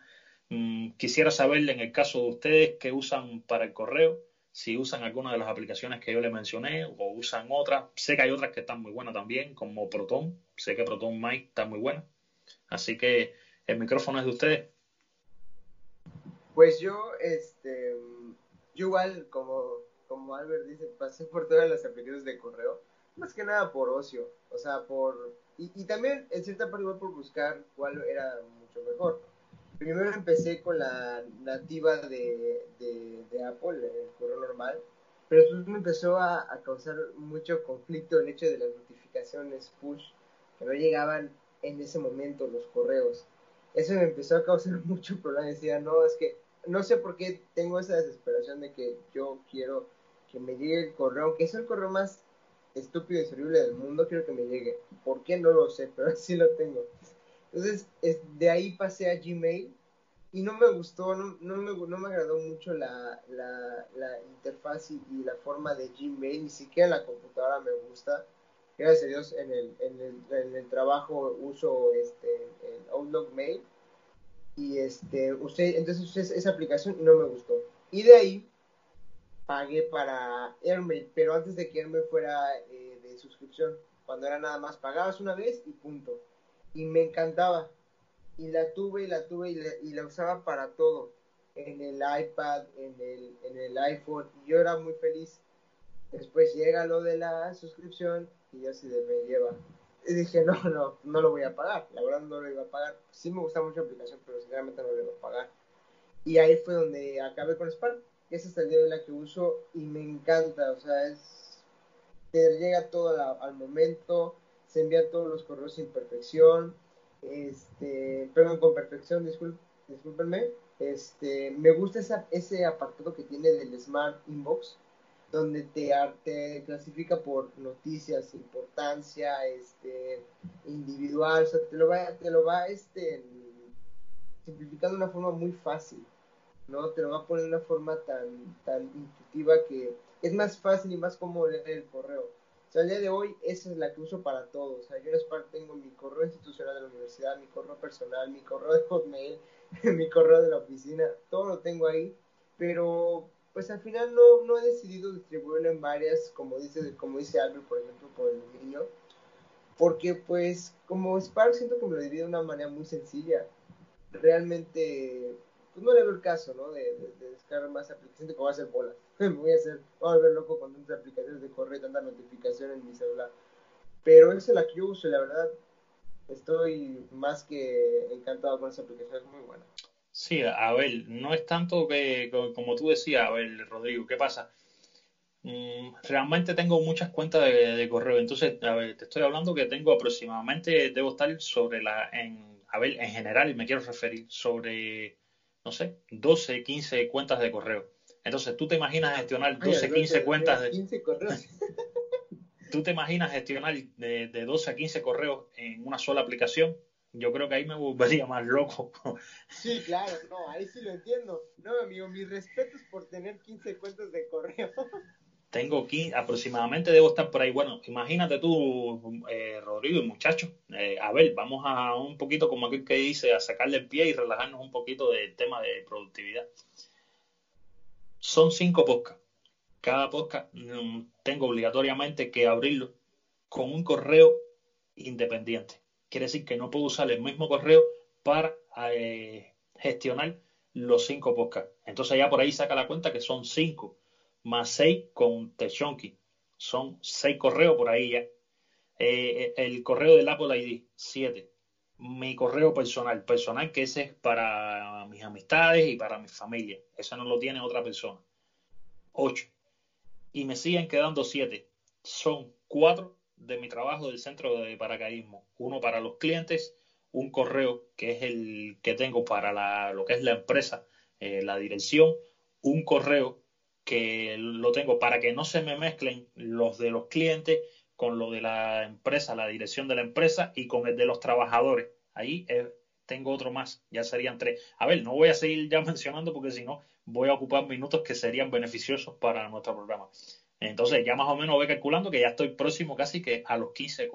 Mm, quisiera saberle en el caso de ustedes que usan para el correo si usan alguna de las aplicaciones que yo les mencioné o usan otras. Sé que hay otras que están muy buenas también, como Proton. Sé que Proton Mic está muy buena. Así que el micrófono es de ustedes. Pues yo, este, igual, como, como Albert dice, pasé por todas las aplicaciones de correo, más que nada por ocio, o sea, por, y, y también en cierta parte igual por buscar cuál era mucho mejor primero empecé con la nativa de, de, Apple, el correo normal, pero después me empezó a, causar mucho conflicto el hecho de las notificaciones push, que no llegaban en ese momento los correos. Eso me empezó a causar mucho problema. Decía, no, es que no sé por qué tengo esa desesperación de que yo quiero que me llegue el correo, aunque es el correo más estúpido y horrible del mundo, quiero que me llegue. ¿Por qué? No lo sé, pero sí lo tengo. Entonces, de ahí pasé a Gmail y no me gustó, no, no, me, no me agradó mucho la, la, la interfaz y, la forma de Gmail, ni siquiera la computadora me gusta. Gracias a Dios en el, en el, en el trabajo uso este, el Outlook Mail y este, usted, entonces usé esa aplicación y no me gustó. Y de ahí pagué para Airmail, pero antes de que Airmail fuera eh, de suscripción, cuando era nada más pagabas una vez y punto. Y me encantaba. Y la tuve y la tuve y la, y la usaba para todo. En el iPad, en el, en el iPhone. Y yo era muy feliz. Después llega lo de la suscripción y ya se me lleva. Y dije, no, no, no lo voy a pagar. La verdad no lo iba a pagar. Sí me gusta mucho la aplicación, pero sinceramente no lo iba a pagar. Y ahí fue donde acabé con Spark. Esa es el día de la que uso y me encanta. O sea, es. Te llega todo al momento. Se envían todos los correos sin perfección. Este. Perdón, con perfección, discúlpenme. Este. Me gusta esa, ese apartado que tiene del Smart Inbox donde te, te clasifica por noticias, importancia, este, individual, o sea, te lo va, te lo va este, simplificando de una forma muy fácil, ¿no? Te lo va a poner de una forma tan, tan intuitiva que es más fácil y más cómodo leer el correo. Sea, al día de hoy esa es la que uso para todo. O sea, yo tengo mi correo institucional de la universidad, mi correo personal, mi correo de Hotmail, mi correo de la oficina, todo lo tengo ahí, pero pues al final no, no he decidido distribuirlo en varias, como dice, como dice Albert, por ejemplo, por el dominio, porque pues como Spark siento que me lo divido de una manera muy sencilla. Realmente, pues no le veo el caso, ¿no? De, de, descargar más aplicaciones, como hacer bolas. Me voy a hacer, voy a volver loco con tantas aplicaciones de correo y tanta notificación en mi celular. Pero esa es la que yo uso la verdad estoy más que encantado con esa aplicación, es muy buena. Sí, a ver, no es tanto que, como tú decías, a ver, Rodrigo, ¿qué pasa? Mm, realmente tengo muchas cuentas de, correo, entonces, a ver, te estoy hablando que tengo aproximadamente, debo estar sobre la, en, a ver, en general, me quiero referir sobre, no sé, 12, 15 cuentas de correo. Entonces, tú te imaginas gestionar 12, 15 cuentas de... 15 correos. ¿Tú te imaginas gestionar de, de 12 a 15 correos en una sola aplicación? yo creo que ahí me volvería más loco. Sí, claro, no, ahí sí lo entiendo. No, amigo, mis respetos por tener 15 cuentas de correo. Tengo 15, aproximadamente debo estar por ahí. Bueno, imagínate tú, eh, Rodrigo y muchachos. Eh, a ver, vamos a un poquito, como aquel que dice, a sacarle el pie y relajarnos un poquito del tema de productividad. Son cinco podcasts. Cada podcast mm, tengo obligatoriamente que abrirlo con un correo independiente quiere decir que no puedo usar el mismo correo para eh, gestionar los cinco podcasts. Entonces ya por ahí saca la cuenta que son cinco más seis con Techonky. Son seis correos por ahí ya. Eh, el correo del Apple ID, siete. Mi correo personal, personal que ese es para mis amistades y para mi familia. Eso no lo tiene otra persona. Ocho. Y me siguen quedando siete. Son cuatro de mi trabajo del centro de paracaidismo. Uno para los clientes, un correo que es el que tengo para la, lo que es la empresa, eh, la dirección, un correo que lo tengo para que no se me mezclen los de los clientes con lo de la empresa, la dirección de la empresa y con el de los trabajadores. Ahí eh, tengo otro más, ya serían tres. A ver, no voy a seguir ya mencionando porque si no voy a ocupar minutos que serían beneficiosos para nuestro programa. Entonces ya más o menos voy calculando que ya estoy próximo casi que a los 15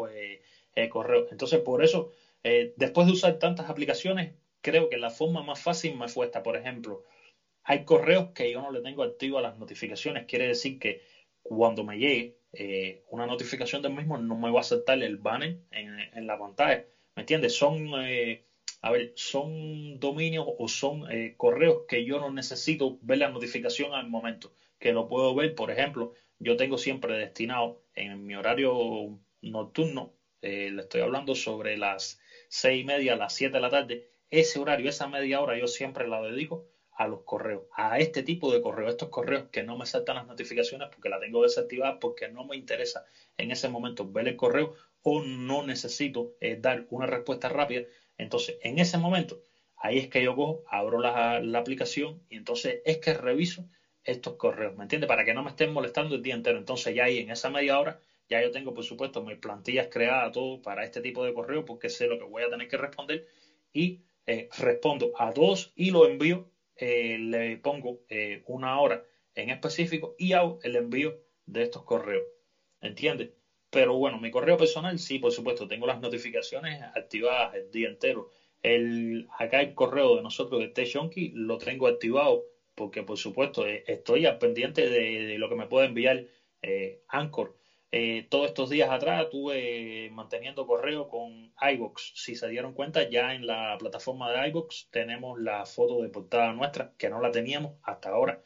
eh, correos. Entonces por eso, eh, después de usar tantas aplicaciones, creo que la forma más fácil me fue esta. Por ejemplo, hay correos que yo no le tengo activo a las notificaciones. Quiere decir que cuando me llegue eh, una notificación del mismo no me va a aceptar el banner en, la pantalla. ¿Me entiendes? Son, a ver, son dominios o son correos que yo no necesito ver la notificación al momento. Que lo puedo ver, por ejemplo, yo tengo siempre destinado en mi horario nocturno, eh, le estoy hablando sobre las seis y media, las siete de la tarde, ese horario, esa media hora, yo siempre la dedico a los correos, a este tipo de correos, estos correos que no me saltan las notificaciones porque la tengo desactivada, porque no me interesa en ese momento ver el correo o no necesito eh, dar una respuesta rápida. Entonces, en ese momento, ahí es que yo cojo, abro la, aplicación y entonces es que reviso estos correos, ¿me entiendes? Para que no me estén molestando el día entero. Entonces ya ahí en esa media hora ya yo tengo, por supuesto, mis plantillas creadas, todo para este tipo de correo, porque sé lo que voy a tener que responder y eh, respondo a todos y lo envío, eh, le pongo eh, una hora en específico y hago el envío de estos correos, ¿entiendes? Pero bueno, mi correo personal, sí, por supuesto, tengo las notificaciones activadas el día entero. El, acá el correo de nosotros de T-Shonky lo tengo activado porque por supuesto eh, estoy al pendiente de, lo que me puede enviar Anchor. Eh, todos estos días atrás estuve manteniendo correo con iBox. Si se dieron cuenta, ya en la plataforma de iBox tenemos la foto de portada nuestra, que no la teníamos hasta ahora.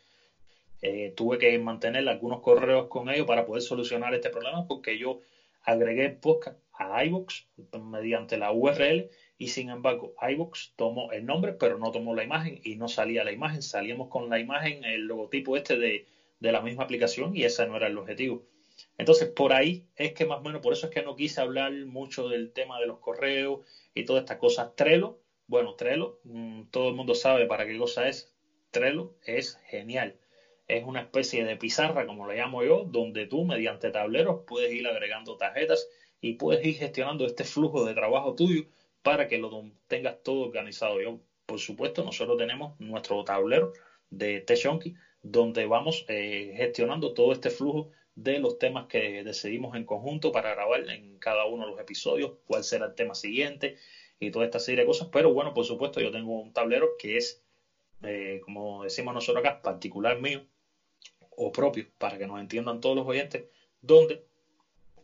tuve que mantener algunos correos con ellos para poder solucionar este problema porque yo agregué podcast a iBox mediante la URL y sin embargo iBox tomó el nombre pero no tomó la imagen y no salía la imagen, salíamos con la imagen, el logotipo este de, de la misma aplicación y ese no era el objetivo. Entonces por ahí es que más o menos, por eso es que no quise hablar mucho del tema de los correos y todas estas cosas. Trello, bueno, Trello, mm, todo el mundo sabe para qué cosa es. Trello es genial. Es una especie de pizarra, como le llamo yo, donde tú mediante tableros puedes ir agregando tarjetas y puedes ir gestionando este flujo de trabajo tuyo para que lo tengas todo organizado. Yo, por supuesto, nosotros tenemos nuestro tablero de Techonky donde vamos eh, gestionando todo este flujo de los temas que decidimos en conjunto para grabar en cada uno de los episodios, cuál será el tema siguiente y toda esta serie de cosas. Pero bueno, por supuesto, yo tengo un tablero que es, eh, como decimos nosotros acá, particular mío o propio, para que nos entiendan todos los oyentes, donde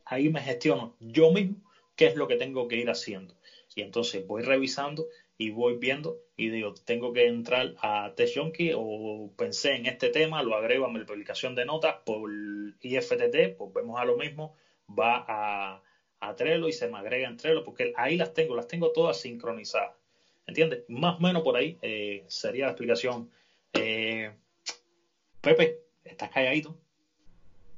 ahí me gestiono yo mismo qué es lo que tengo que ir haciendo. Y entonces voy revisando y voy viendo y digo, tengo que entrar a TestJunkie o pensé en este tema, lo agrego a mi publicación de notas por IFTT, pues vemos a lo mismo, va a, a Trello y se me agrega en Trello, porque ahí las tengo, las tengo todas sincronizadas. ¿Entiendes? Más o menos por ahí eh, sería la explicación. Eh, Pepe, ¿estás calladito?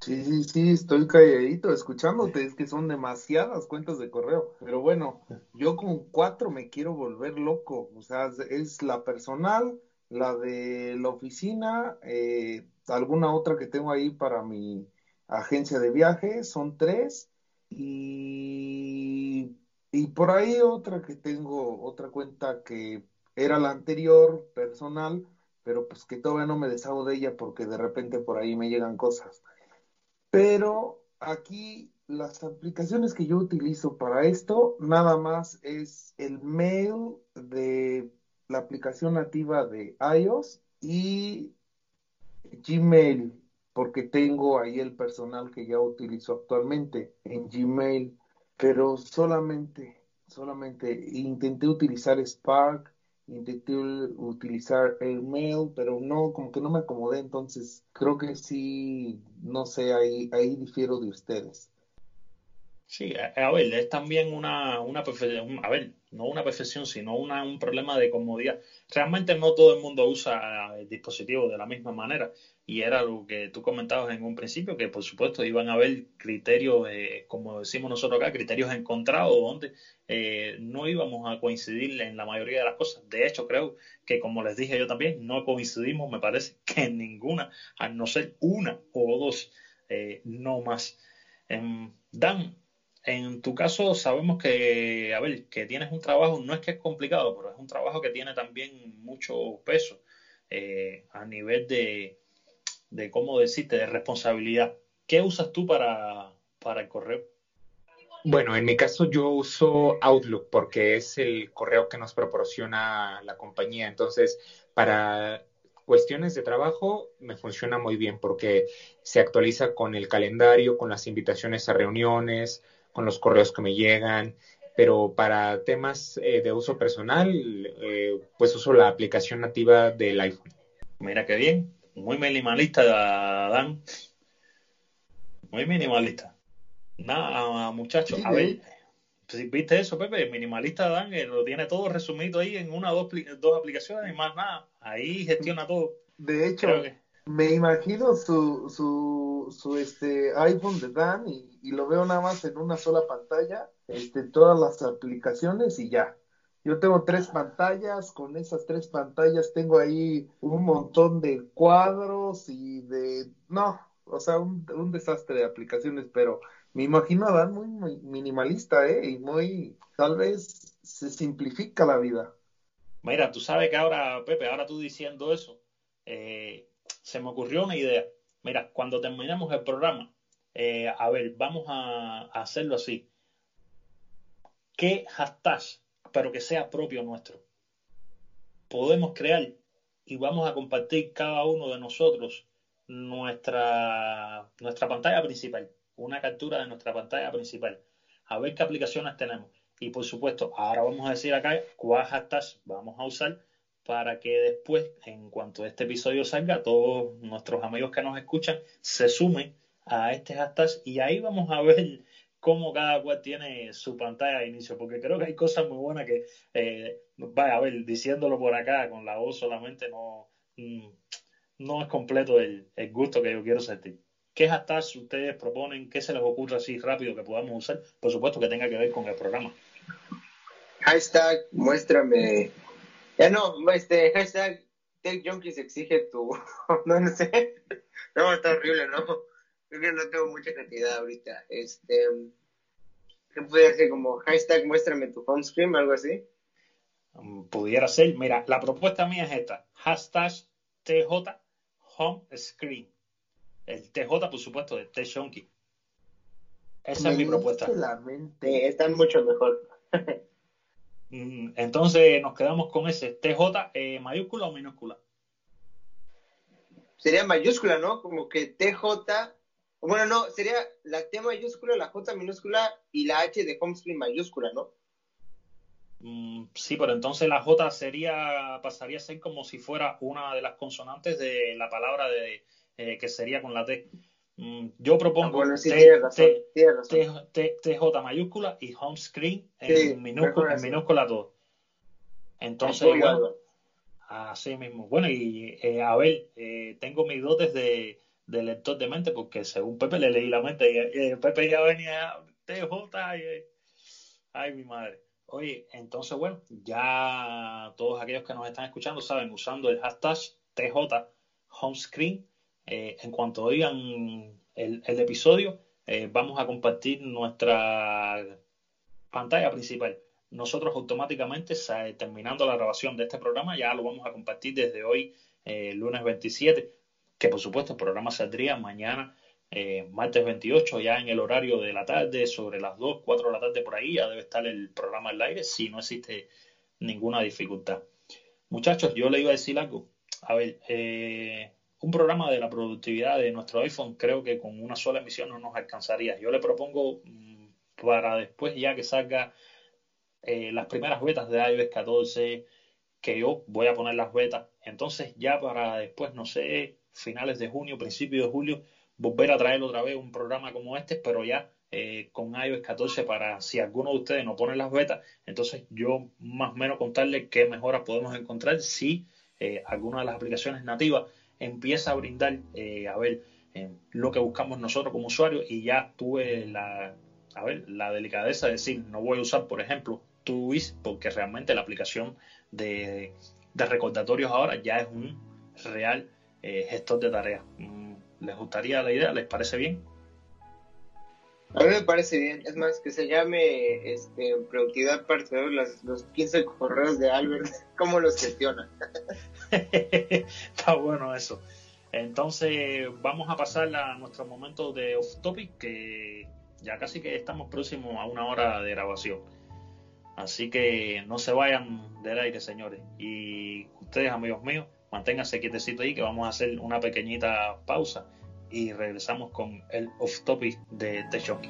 Sí, sí, sí, estoy calladito escuchándote, es que son demasiadas cuentas de correo. Pero bueno, yo con cuatro me quiero volver loco. O sea, es la personal, la de la oficina, eh, alguna otra que tengo ahí para mi agencia de viaje, son tres. Y, y por ahí otra que tengo, otra cuenta que era la anterior, personal, pero pues que todavía no me deshago de ella porque de repente por ahí me llegan cosas. Pero aquí las aplicaciones que yo utilizo para esto nada más es el mail de la aplicación nativa de iOS y Gmail, porque tengo ahí el personal que ya utilizo actualmente en Gmail, pero solamente, solamente intenté utilizar Spark intenté utilizar el mail, pero no, como que no me acomodé, entonces creo que sí, no sé, ahí, ahí difiero de ustedes. Sí, a, ver, es también una, una a ver, no una perfección, sino una, un problema de comodidad. Realmente no todo el mundo usa el dispositivo de la misma manera y era lo que tú comentabas en un principio, que por supuesto iban a haber criterios, eh, como decimos nosotros acá, criterios encontrados donde eh, no íbamos a coincidir en la mayoría de las cosas. De hecho, creo que como les dije yo también, no coincidimos, me parece que en ninguna, a no ser una o dos, eh, no más. Em, Dan, en tu caso sabemos que, a ver, que tienes un trabajo, no es que es complicado, pero es un trabajo que tiene también mucho peso eh, a nivel de, de, ¿cómo decirte?, de responsabilidad. ¿Qué usas tú para, para el correo? Bueno, en mi caso yo uso Outlook porque es el correo que nos proporciona la compañía. Entonces, para cuestiones de trabajo me funciona muy bien porque se actualiza con el calendario, con las invitaciones a reuniones, con los correos que me llegan, pero para temas eh, de uso personal, eh, pues uso la aplicación nativa del iPhone. Mira qué bien, muy minimalista, Dan. Muy minimalista. Nada, muchachos. a ver, ¿viste eso, Pepe? Minimalista Dan, lo tiene todo resumido ahí en una o dos, dos aplicaciones y más nada. Ahí gestiona todo. De hecho, me imagino su, su, su este iPhone de Dan y, lo veo nada más en una sola pantalla, este, todas las aplicaciones y ya. Yo tengo tres pantallas, con esas tres pantallas tengo ahí un montón de cuadros y de... No, o sea, un, un desastre de aplicaciones, pero me imagino a Dan muy, minimalista, ¿eh? Y muy, tal vez se simplifica la vida. Mira, tú sabes que ahora, Pepe, ahora tú diciendo eso, eh, se me ocurrió una idea. Mira, cuando terminemos el programa, eh, a ver, vamos a, hacerlo así. ¿Qué hashtag, pero que sea propio nuestro? Podemos crear y vamos a compartir cada uno de nosotros nuestra, nuestra pantalla principal, una captura de nuestra pantalla principal, a ver qué aplicaciones tenemos. Y por supuesto, ahora vamos a decir acá cuál hashtag vamos a usar para que después, en cuanto este episodio salga, todos nuestros amigos que nos escuchan se sumen a este hashtag y ahí vamos a ver cómo cada cual tiene su pantalla de inicio, porque creo que hay cosas muy buenas que, eh, vaya a ver, diciéndolo por acá con la voz solamente no, mm, no es completo el, gusto que yo quiero sentir. ¿Qué hashtags ustedes proponen? ¿Qué se les ocurre así rápido que podamos usar? Por supuesto que tenga que ver con el programa. Hashtag, muéstrame. Ya no, este, hashtag, Tech Junkies exige tu. no, sé. No, está horrible, ¿no? Creo que no tengo mucha cantidad ahorita. Este. ¿Qué puede ser como hashtag, muéstrame tu home screen, algo así? Mm, pudiera ser. Mira, la propuesta mía es esta: hashtag TJ Home Screen. El TJ, por supuesto, de T Shonky. Esa es mi propuesta. La mente. están mucho mejor. Mm, entonces nos quedamos con ese TJ eh, mayúscula o minúscula. Sería mayúscula, ¿no? Como que TJ. Bueno, no, sería la T mayúscula, la J minúscula y la H de home screen mayúscula, ¿no? Mm, sí, pero entonces la J sería, pasaría a ser como si fuera una de las consonantes de la palabra de, eh, que sería con la T. Mm, yo propongo TJ mayúscula y home screen en, minúscula, en minúscula todo. Entonces, bueno, así mismo. Bueno, y eh, a ver, eh, tengo mis dotes de, de, lector de mente porque según Pepe le leí la mente y Pepe ya venía TJ y, ay, mi madre. Oye, entonces, bueno, ya todos aquellos que nos están escuchando saben, usando el hashtag TJ Homescreen, eh, en cuanto oigan el, episodio, eh, vamos a compartir nuestra pantalla principal. Nosotros automáticamente, terminando la grabación de este programa, ya lo vamos a compartir desde hoy, eh, lunes 27, que por supuesto el programa saldría mañana martes 28, ya en el horario de la tarde, sobre las 2, 4 de la tarde por ahí, ya debe estar el programa al aire si no existe ninguna dificultad. Muchachos, yo le iba a decir algo. A ver, eh, un programa de la productividad de nuestro iPhone creo que con una sola emisión no nos alcanzaría. Yo le propongo mm, para después ya que salga eh, las primeras betas de iOS 14, que yo voy a poner las betas. Entonces ya para después, no sé, finales de junio, principios de julio, volver a traer otra vez un programa como este, pero ya eh, con iOS 14 para si alguno de ustedes no pone las betas, entonces yo más o menos contarle qué mejoras podemos encontrar si eh, alguna de las aplicaciones nativas empieza a brindar, eh, a ver, lo que buscamos nosotros como usuarios y ya tuve la, a ver, la delicadeza de decir, no voy a usar, por ejemplo, TuiS porque realmente la aplicación de, de recordatorios ahora ya es un real gestor de tareas. ¿Les gustaría la idea? ¿Les parece bien? A mí me parece bien. Es más, que se llame este, productividad parte de los, los 15 correos de Albert. ¿Cómo los gestiona? Está bueno eso. Entonces, vamos a pasar a nuestro momento de off topic, que ya casi que estamos próximos a una hora de grabación. Así que no se vayan del aire, señores. Y ustedes, amigos míos, manténganse quietecito ahí que vamos a hacer una pequeñita pausa y regresamos con el off topic de The Shock.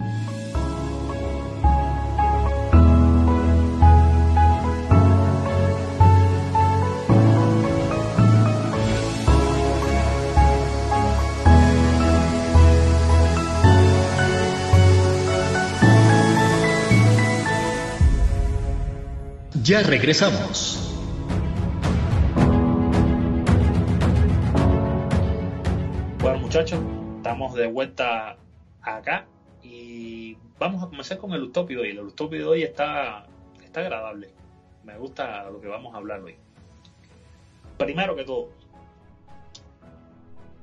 Ya regresamos. muchachos, estamos de vuelta acá y vamos a comenzar con el Utopio hoy. El Utopio de hoy está, está agradable. Me gusta lo que vamos a hablar hoy. Primero que todo,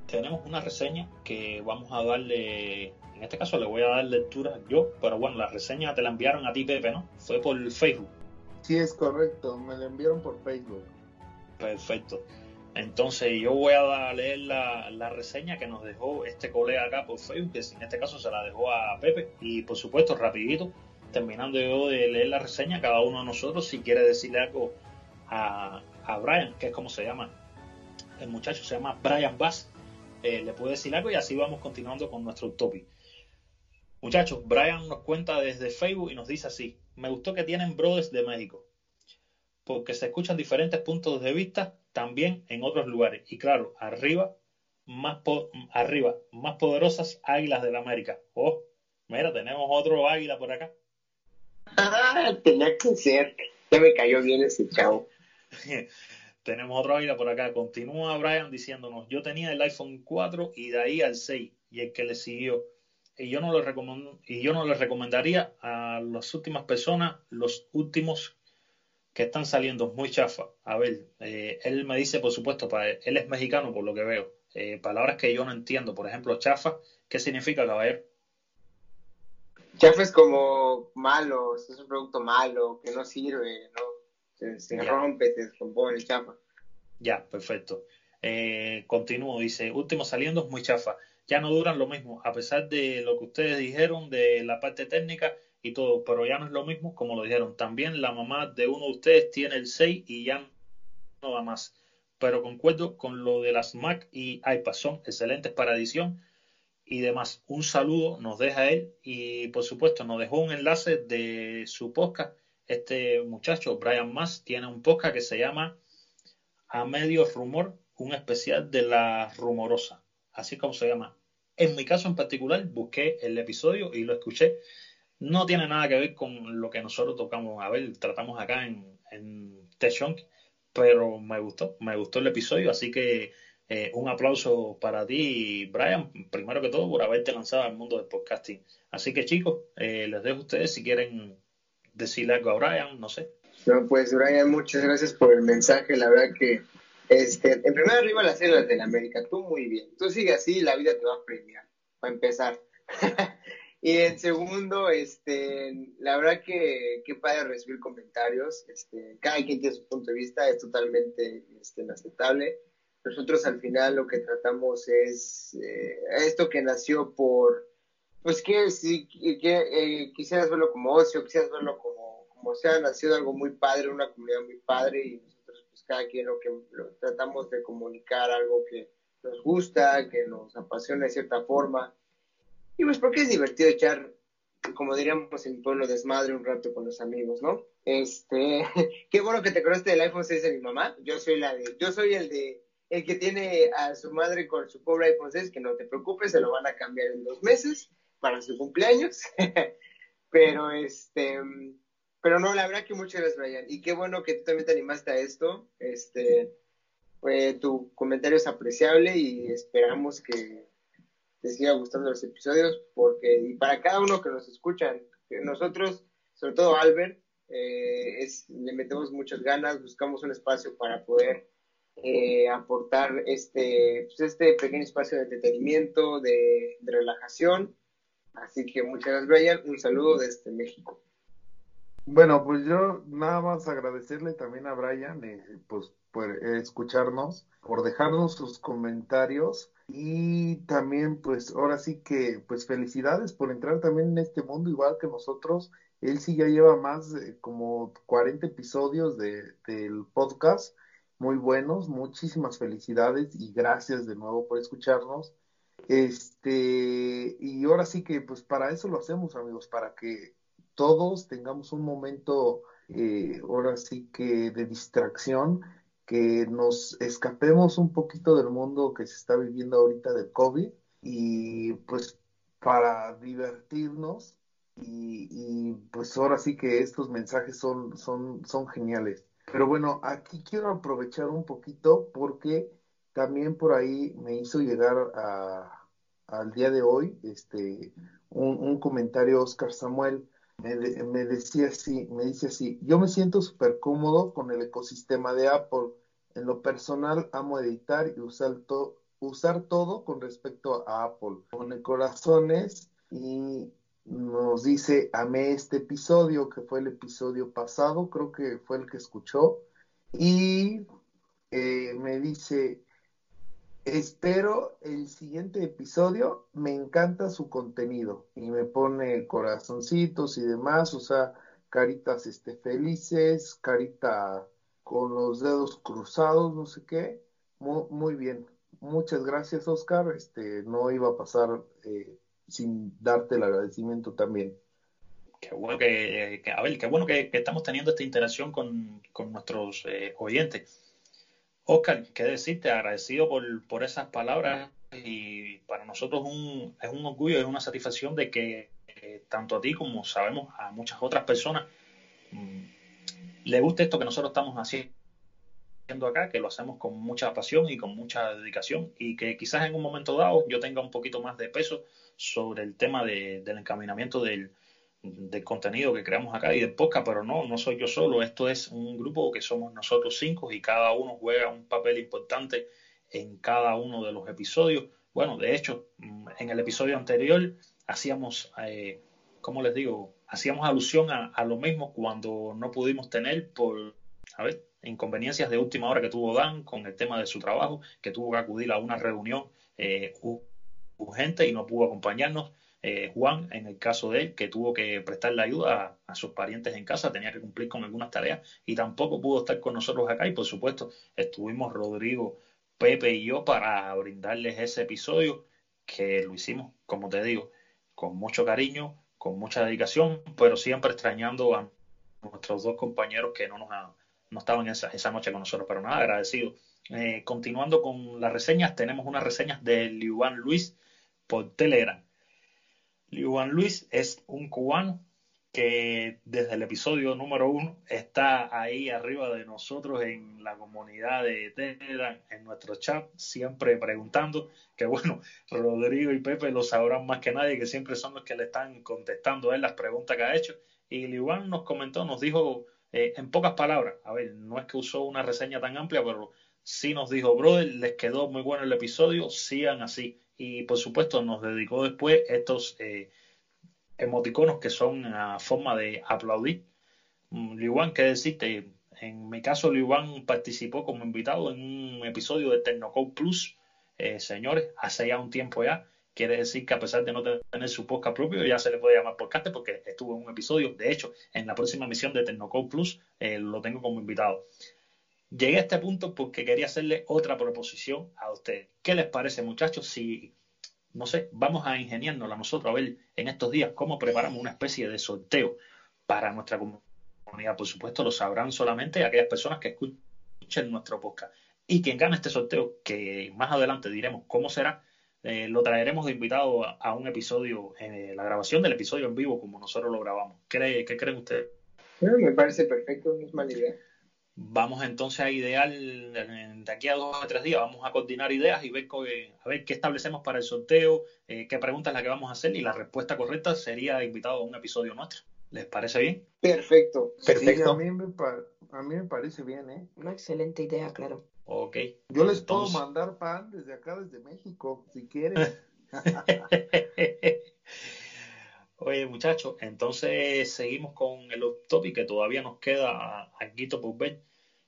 tenemos una reseña que vamos a darle, en este caso le voy a dar lectura yo, pero bueno, la reseña te la enviaron a ti, Pepe, ¿no? Fue por Facebook. Sí, es correcto, me la enviaron por Facebook. Perfecto. Entonces yo voy a leer la, reseña que nos dejó este colega acá por Facebook, que en este caso se la dejó a Pepe. Y por supuesto, rapidito, terminando yo de leer la reseña, cada uno de nosotros, si quiere decirle algo a, a Brian, que es como se llama el muchacho se llama Brian Bass, eh, le puede decir algo y así vamos continuando con nuestro topic. Muchachos, Brian nos cuenta desde Facebook y nos dice así, me gustó que tienen brothers de México, porque se escuchan diferentes puntos de vista también en otros lugares. Y claro, arriba, más arriba, más poderosas águilas de la América. Oh, mira, tenemos otro águila por acá. Ah, tenía que ser. Ya me cayó bien ese chavo. tenemos otro águila por acá. Continúa Brian diciéndonos, yo tenía el iPhone 4 y de ahí al 6 y el que le siguió. Y yo no le recomiendo, y yo no le recomendaría a las últimas personas los últimos que están saliendo muy chafa. A ver, eh, él me dice, por supuesto, para él, es mexicano por lo que veo. Eh, palabras que yo no entiendo. Por ejemplo, chafa, ¿qué significa, caballero? Chafa es como malo, es un producto malo, que no sirve, ¿no? Se, rompe, se descompone, chafa. Ya, perfecto. Eh, continúo, dice, último saliendo es muy chafa. Ya no duran lo mismo, a pesar de lo que ustedes dijeron de la parte técnica, y todo, pero ya no es lo mismo como lo dijeron. También la mamá de uno de ustedes tiene el 6 y ya no va más. Pero concuerdo con lo de las Mac y iPad, son excelentes para edición y demás. Un saludo nos deja él y por supuesto nos dejó un enlace de su podcast. Este muchacho, Brian Mass, tiene un podcast que se llama A Medio Rumor, un especial de la rumorosa, así como se llama. En mi caso en particular, busqué el episodio y lo escuché no tiene nada que ver con lo que nosotros tocamos, a ver, tratamos acá en, en pero me gustó, me gustó el episodio, así que eh, un aplauso para ti, Brian, primero que todo por haberte lanzado al mundo del podcasting. Así que chicos, eh, les dejo a ustedes si quieren decirle algo a Brian, no sé. No, pues Brian, muchas gracias por el mensaje, la verdad que este, en primer arriba las islas de la América, tú muy bien, tú sigue así, la vida te va a premiar, para empezar. Y en segundo, este, la verdad que, que padre recibir comentarios. Este, cada quien tiene su punto de vista, es totalmente este, inaceptable. Nosotros al final lo que tratamos es eh, esto que nació por, pues que si que, eh, quisieras verlo como ocio, quisieras verlo como, como sea, nacido algo muy padre, una comunidad muy padre y cada quien lo que tratamos de comunicar algo que nos gusta, que nos apasiona de cierta forma y pues porque es divertido echar, como diríamos en pueblo, desmadre un rato con los amigos, ¿no? Este, qué bueno que te conociste del iPhone 6 de mi mamá. Yo soy la de, yo soy el de, el que tiene a su madre con su pobre iPhone 6, que no te preocupes, se lo van a cambiar en dos meses para su cumpleaños. pero este, pero no, la verdad que muchas gracias, Brian. Y qué bueno que tú también te animaste a esto. Este, tu comentario es apreciable y esperamos que te siga gustando los episodios, porque, y para cada uno que nos escuchan, nosotros, sobre todo Albert, eh, es, le metemos muchas ganas, buscamos un espacio para poder eh, aportar este, pues este pequeño espacio de entretenimiento, de, relajación. Así que muchas gracias, Brian. Un saludo desde México. Bueno, pues yo nada más agradecerle también a Brian eh, pues, por escucharnos, por dejarnos sus comentarios y también, pues ahora sí que, pues felicidades por entrar también en este mundo, igual que nosotros. Él sí ya lleva más como 40 episodios de, del podcast, muy buenos. Muchísimas felicidades y gracias de nuevo por escucharnos. Este, y ahora sí que, pues para eso lo hacemos, amigos, para que todos tengamos un momento, eh, ahora sí que de distracción que nos escapemos un poquito del mundo que se está viviendo ahorita del COVID y pues para divertirnos y, pues ahora sí que estos mensajes son, son, son geniales. Pero bueno, aquí quiero aprovechar un poquito porque también por ahí me hizo llegar a, al día de hoy este, un, un comentario Oscar Samuel. Me, me, decía así, me dice así, yo me siento súper cómodo con el ecosistema de Apple en lo personal, amo editar y usar, usar todo con respecto a Apple. Pone corazones y nos dice, amé este episodio, que fue el episodio pasado, creo que fue el que escuchó. Y eh, me dice, espero el siguiente episodio, me encanta su contenido. Y me pone corazoncitos y demás, o sea, caritas este, felices, carita con los dedos cruzados, no sé qué. Muy, muy bien. Muchas gracias, Oscar. Este, no iba a pasar eh, sin darte el agradecimiento también. Qué bueno que, ver, qué bueno que, estamos teniendo esta interacción con, nuestros eh, oyentes. Oscar, qué decirte, agradecido por, por esas palabras y para nosotros un, es un orgullo, es una satisfacción de que eh, tanto a ti como sabemos a muchas otras personas mm, le guste esto que nosotros estamos haciendo acá, que lo hacemos con mucha pasión y con mucha dedicación y que quizás en un momento dado yo tenga un poquito más de peso sobre el tema del encaminamiento del, del contenido que creamos acá y del podcast, pero no, no soy yo solo, esto es un grupo que somos nosotros cinco y cada uno juega un papel importante en cada uno de los episodios. Bueno, de hecho, mm, en el episodio anterior hacíamos, eh, ¿cómo les digo? Hacíamos alusión a, lo mismo cuando no pudimos tener por, a ver, inconveniencias de última hora que tuvo Dan con el tema de su trabajo, que tuvo que acudir a una reunión eh, urgente y no pudo acompañarnos. Eh, Juan, en el caso de él, que tuvo que prestarle ayuda a, sus parientes en casa, tenía que cumplir con algunas tareas y tampoco pudo estar con nosotros acá. Y por supuesto, estuvimos Rodrigo, Pepe y yo para brindarles ese episodio que lo hicimos, como te digo, con mucho cariño, con mucha dedicación, pero siempre extrañando a nuestros dos compañeros que no nos no estaban esa, esa noche con nosotros, pero nada, agradecido. Eh, continuando con las reseñas, tenemos unas reseñas de Liuan Luis por Telegram. Liuan Luis es un cubano que desde el episodio número uno está ahí arriba de nosotros en la comunidad de Telegram, en nuestro chat, siempre preguntando, que bueno, Rodrigo y Pepe lo sabrán más que nadie, que siempre son los que le están contestando a él las preguntas que ha hecho. Y Liuan nos comentó, nos dijo eh, en pocas palabras, a ver, no es que usó una reseña tan amplia, pero sí nos dijo, brother, les quedó muy bueno el episodio, sigan así. Y por supuesto nos dedicó después estos eh, emoticonos que son a forma de aplaudir. Mm, Liuan, ¿qué decirte? En mi caso, Liuan participó como invitado en un episodio de Tecnocode Plus, eh, señores, hace ya un tiempo ya. Quiere decir que a pesar de no tener su podcast propio, ya se le puede llamar podcast porque estuvo en un episodio. De hecho, en la próxima misión de Tecnocode Plus eh, lo tengo como invitado. Llegué a este punto porque quería hacerle otra proposición a ustedes. ¿Qué les parece, muchachos? Si, no sé, vamos a ingeniárnosla nosotros a ver en estos días cómo preparamos una especie de sorteo para nuestra comunidad. Por supuesto, lo sabrán solamente aquellas personas que escuchen nuestro podcast. Y quien gane este sorteo, que más adelante diremos cómo será, eh, lo traeremos de invitado a, un episodio, eh, la grabación del episodio en vivo, como nosotros lo grabamos. ¿Qué, creen ustedes? me parece perfecto, mala idea. Vamos entonces a idear, de aquí a dos o tres días, vamos a coordinar ideas y ver, a ver qué establecemos para el sorteo, eh, qué pregunta es la que vamos a hacer y la respuesta correcta sería invitado a un episodio nuestro. ¿Les parece bien? Perfecto. Perfecto. a, mí me a mí me parece bien, ¿eh? Una excelente idea, claro. Ok. Yo les puedo mandar pan desde acá, desde México, si quieren. Oye, muchachos, entonces seguimos con el topic que todavía nos queda aquí por ver.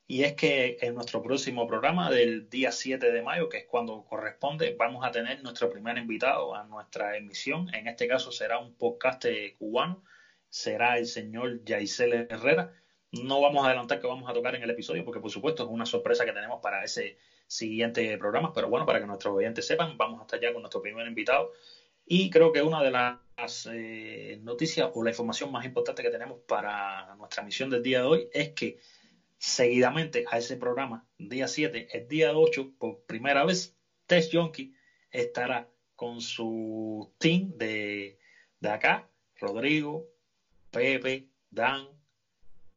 Y es que en nuestro próximo programa del día 7 de mayo, que es cuando corresponde, vamos a tener nuestro primer invitado a nuestra emisión. En este caso será un podcast cubano, será el señor Yaisel Herrera no vamos a adelantar que vamos a tocar en el episodio porque por supuesto es una sorpresa que tenemos para ese siguiente programa, pero bueno, para que nuestros oyentes sepan, vamos a estar ya con nuestro primer invitado y creo que una de las eh, noticias o la información más importante que tenemos para nuestra misión del día de hoy es que seguidamente a ese programa, día 7, el día 8, por primera vez, Test Junkie estará con su team de, de acá, Rodrigo, Pepe, Dan,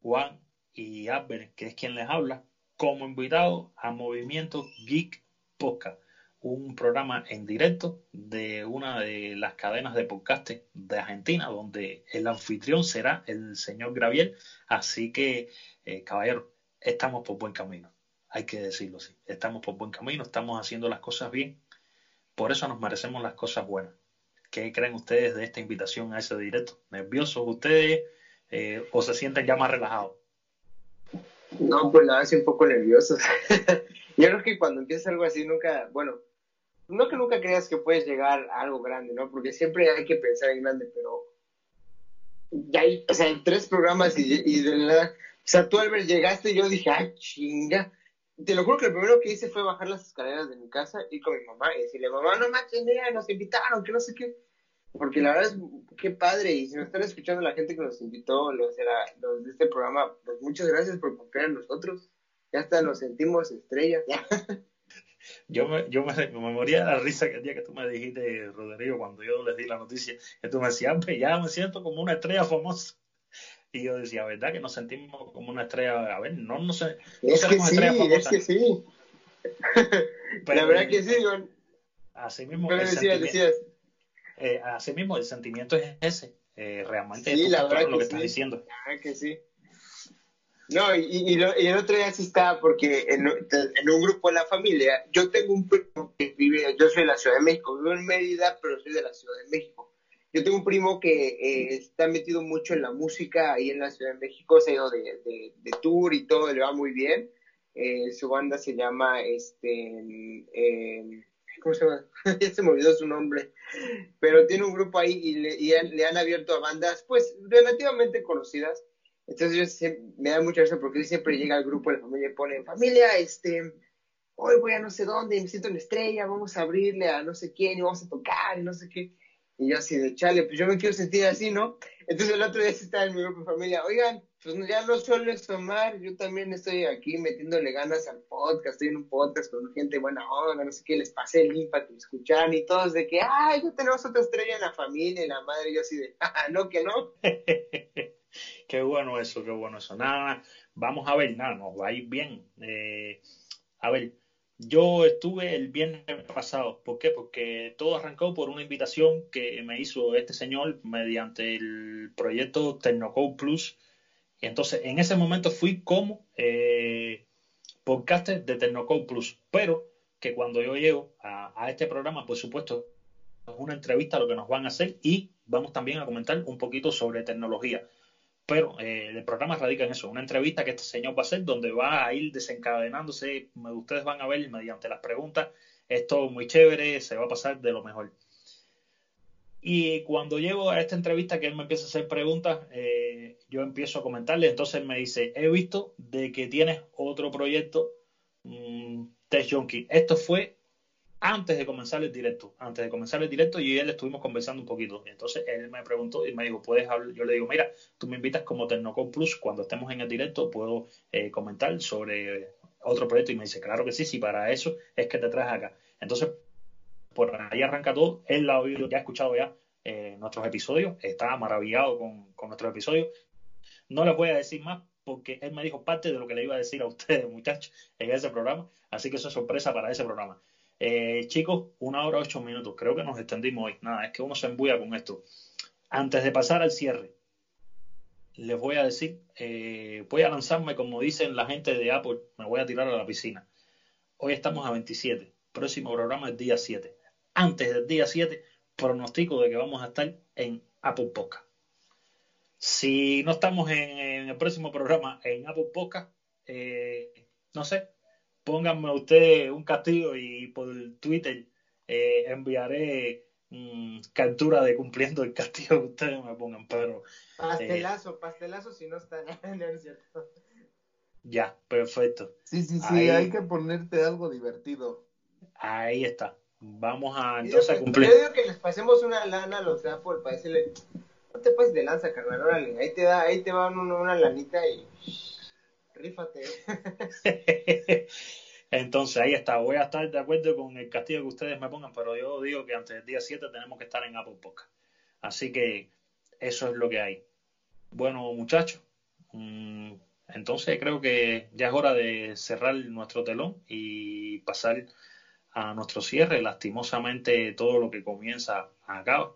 Juan y Albert, que es quien les habla, como invitado a Movimiento Geek Podcast, un programa en directo de una de las cadenas de podcast de Argentina, donde el anfitrión será el señor Graviel. Así que, eh, caballero, estamos por buen camino. Hay que decirlo así. Estamos por buen camino, estamos haciendo las cosas bien. Por eso nos merecemos las cosas buenas. ¿Qué creen ustedes de esta invitación a ese directo? ¿Nerviosos ustedes? Eh, o se sienten ya más relajados? No, pues la hace un poco nerviosos. Yo creo que cuando empieza algo así nunca, bueno, no que nunca creas que puedes llegar a algo grande, ¿no? Porque siempre hay que pensar en grande, pero ya hay, o sea, en tres programas y, de nada, o sea, tú Albert llegaste y yo dije, ah, chinga, te lo juro que lo primero que hice fue bajar las escaleras de mi casa, ir con mi mamá y decirle, mamá, no manches, nos invitaron, que no sé qué. Porque la verdad es qué padre, y si nos están escuchando la gente que nos invitó, los de, los de este programa, pues muchas gracias por confiar en nosotros. Ya hasta nos sentimos estrellas. Yo me, yo me, me, moría de la risa que el día que tú me dijiste, Rodrigo, cuando yo les di la noticia, que tú me decías, ya me siento como una estrella famosa. Y yo decía, ¿verdad que nos sentimos como una estrella? A ver, no, no sé. No es, que sí, es que sí, la verdad que sí, Así mismo, el decías, decías. Eh, así mismo, el sentimiento es ese. Eh, realmente sí, la verdad lo que sí. estás diciendo. La verdad que sí. No, y, y, lo, y, el otro día sí estaba porque en, un grupo de la familia, yo tengo un primo que vive, yo soy de la Ciudad de México, vivo en Mérida, pero soy de la Ciudad de México. Yo tengo un primo que eh, está metido mucho en la música ahí en la Ciudad de México, se ha ido de, de, de tour y todo, le va muy bien. Eh, su banda se llama, este, eh, ¿cómo se llama? ya se me olvidó su nombre, pero tiene un grupo ahí y le, y le han abierto a bandas, pues, relativamente conocidas. Entonces yo siempre, me da mucha risa porque él siempre llega al grupo de la familia y pone, familia, este, hoy voy a no sé dónde me siento una estrella, vamos a abrirle a no sé quién y vamos a tocar y no sé qué. Y yo así de chale, pues yo me quiero sentir así, ¿no? Entonces el otro día estaba en mi grupo de familia, oigan, pues ya no suelo tomar, yo también estoy aquí metiéndole ganas al podcast, estoy en un podcast con gente buena onda, no sé qué, les pasé el link para que me escucharan y todos de que, ay, ya tenemos otra estrella en la familia y la madre, yo así de, ah, no, que no. qué bueno eso, qué bueno eso. Nada, vamos a ver, nada, nos va a ir bien. Eh, a ver, yo estuve el viernes pasado. ¿Por qué? Porque todo arrancó por una invitación que me hizo este señor mediante el proyecto Tecnocode Plus. Y entonces, en ese momento fui como eh, podcaster de Tecnocode Plus. Pero que cuando yo llego a, a este programa, por supuesto, es una entrevista a lo que nos van a hacer y vamos también a comentar un poquito sobre tecnología. Pero eh, el programa radica en eso, una entrevista que este señor va a hacer donde va a ir desencadenándose, ustedes van a ver mediante las preguntas, esto muy chévere, se va a pasar de lo mejor. Y cuando llego a esta entrevista que él me empieza a hacer preguntas, eh, yo empiezo a comentarle, entonces me dice, he visto de que tienes otro proyecto, mmm, Test Junkie. Esto fue antes de comenzar el directo, antes de comenzar el directo y él estuvimos conversando un poquito. Entonces él me preguntó y me dijo, ¿puedes hablar? Yo le digo, mira, tú me invitas como Tecnocom Plus, cuando estemos en el directo puedo eh, comentar sobre otro proyecto y me dice, claro que sí, sí, para eso es que te traes acá. Entonces, por ahí arranca todo, él ha oído, ya ha escuchado ya eh, nuestros episodios, está maravillado con, con nuestros episodios. No les voy a decir más porque él me dijo parte de lo que le iba a decir a ustedes, muchachos, en ese programa, así que eso es sorpresa para ese programa. Eh, chicos, una hora ocho minutos. Creo que nos extendimos hoy. Nada, es que uno se embulla con esto. Antes de pasar al cierre, les voy a decir, eh, voy a lanzarme, como dicen la gente de Apple, me voy a tirar a la piscina. Hoy estamos a 27. Próximo programa es día 7. Antes del día 7, pronostico de que vamos a estar en Apple Podcast. Si no estamos en, el próximo programa en Apple Podcast, eh, no sé, pónganme usted un castigo y por Twitter eh, enviaré mmm, captura de cumpliendo el castigo que ustedes me pongan, pero... Pastelazo, eh, pastelazo si no está no es cierto. Ya, perfecto. Sí, sí, sí, ahí, hay que ponerte algo divertido. Ahí está. Vamos a entonces a cumplir. Yo digo que les pasemos una lana a los de Apple para decirle, no te pases de lanza, carnal, órale, ahí te da, ahí te va una, una lanita y rífate. Entonces ahí está, voy a estar de acuerdo con el castigo que ustedes me pongan, pero yo digo que antes del día 7 tenemos que estar en Apple Podcast. Así que eso es lo que hay. Bueno, muchachos, mmm, entonces creo que ya es hora de cerrar nuestro telón y pasar a nuestro cierre. Lastimosamente todo lo que comienza acaba.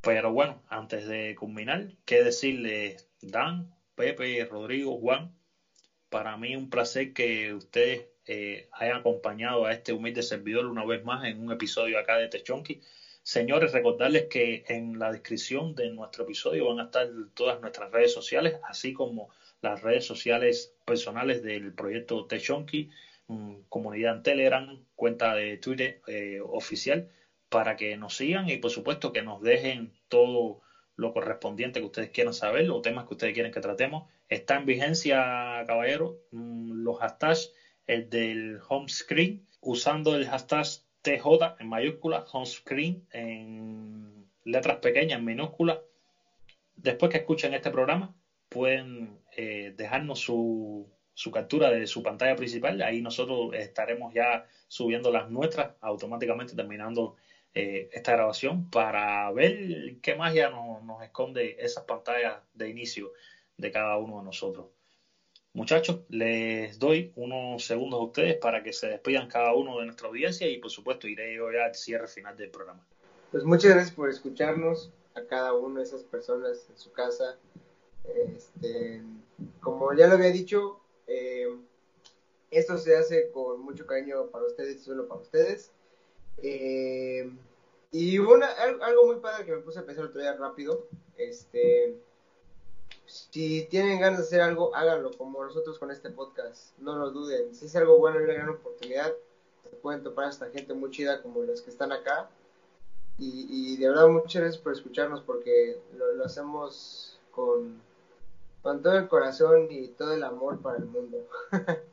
Pero bueno, antes de culminar, ¿qué decirles Dan, Pepe, Rodrigo, Juan? Para mí un placer que ustedes eh, hayan acompañado a este humilde servidor una vez más en un episodio acá de Techonki. Señores, recordarles que en la descripción de nuestro episodio van a estar todas nuestras redes sociales, así como las redes sociales personales del proyecto Techonki, comunidad en Telegram, cuenta de Twitter eh, oficial, para que nos sigan y por supuesto que nos dejen todo lo correspondiente que ustedes quieran saber, los temas que ustedes quieren que tratemos. Está en vigencia, caballero, los hashtags el del home screen, usando el hashtag TJ en mayúscula, home screen en letras pequeñas, en minúsculas. Después que escuchen este programa, pueden eh, dejarnos su, su captura de su pantalla principal. Ahí nosotros estaremos ya subiendo las nuestras automáticamente terminando eh, esta grabación para ver qué magia nos, esconde esas pantallas de inicio de cada uno de nosotros. Muchachos, les doy unos segundos a ustedes para que se despidan cada uno de nuestra audiencia y por supuesto iré yo ya al cierre final del programa. Pues muchas gracias por escucharnos a cada una de esas personas en su casa. Este, como ya lo había dicho, eh, esto se hace con mucho cariño para ustedes y solo para ustedes. Eh, y una, algo muy padre que me puse a pensar otro día rápido. Este, si tienen ganas de hacer algo, háganlo como nosotros con este podcast. No lo duden. Si es algo bueno y una gran oportunidad, se pueden topar a esta gente muy chida como los que están acá. Y, y de verdad, muchas gracias por escucharnos porque lo, lo hacemos con, con todo el corazón y todo el amor para el mundo.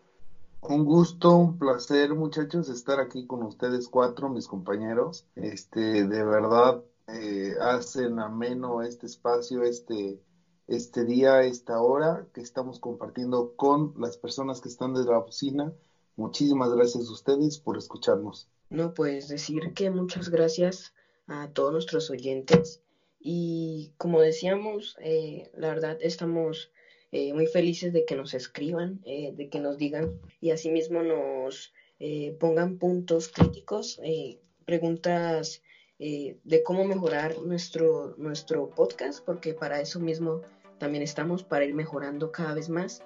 Un gusto, un placer, muchachos, estar aquí con ustedes cuatro, mis compañeros. Este, de verdad, eh, hacen ameno este espacio, este, este día, esta hora que estamos compartiendo con las personas que están desde la oficina. Muchísimas gracias a ustedes por escucharnos. No, pues decir que muchas gracias a todos nuestros oyentes y como decíamos, eh, la verdad estamos eh, muy felices de que nos escriban, eh, de que nos digan y asimismo nos eh, pongan puntos críticos, eh, preguntas eh, de cómo mejorar nuestro, nuestro podcast, porque para eso mismo también estamos, para ir mejorando cada vez más.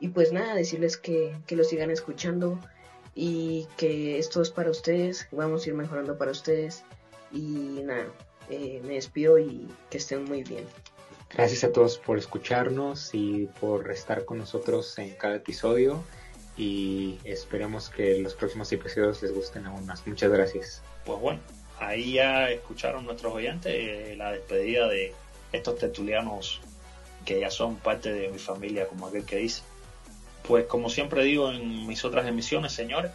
Y pues nada, decirles que, que lo sigan escuchando y que esto es para ustedes, vamos a ir mejorando para ustedes. Y nada, me despido y que estén muy bien. Gracias a todos por escucharnos y por estar con nosotros en cada episodio y esperemos que los próximos episodios les gusten aún más. Muchas gracias. Pues bueno, ahí ya escucharon nuestros oyentes eh, la despedida de estos tertulianos que ya son parte de mi familia, como aquel que dice. Pues como siempre digo en mis otras emisiones, señores,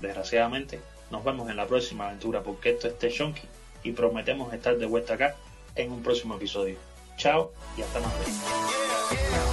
desgraciadamente, nos vemos en la próxima aventura porque esto es Techonky y prometemos estar de vuelta acá en un próximo episodio. Chao y hasta más.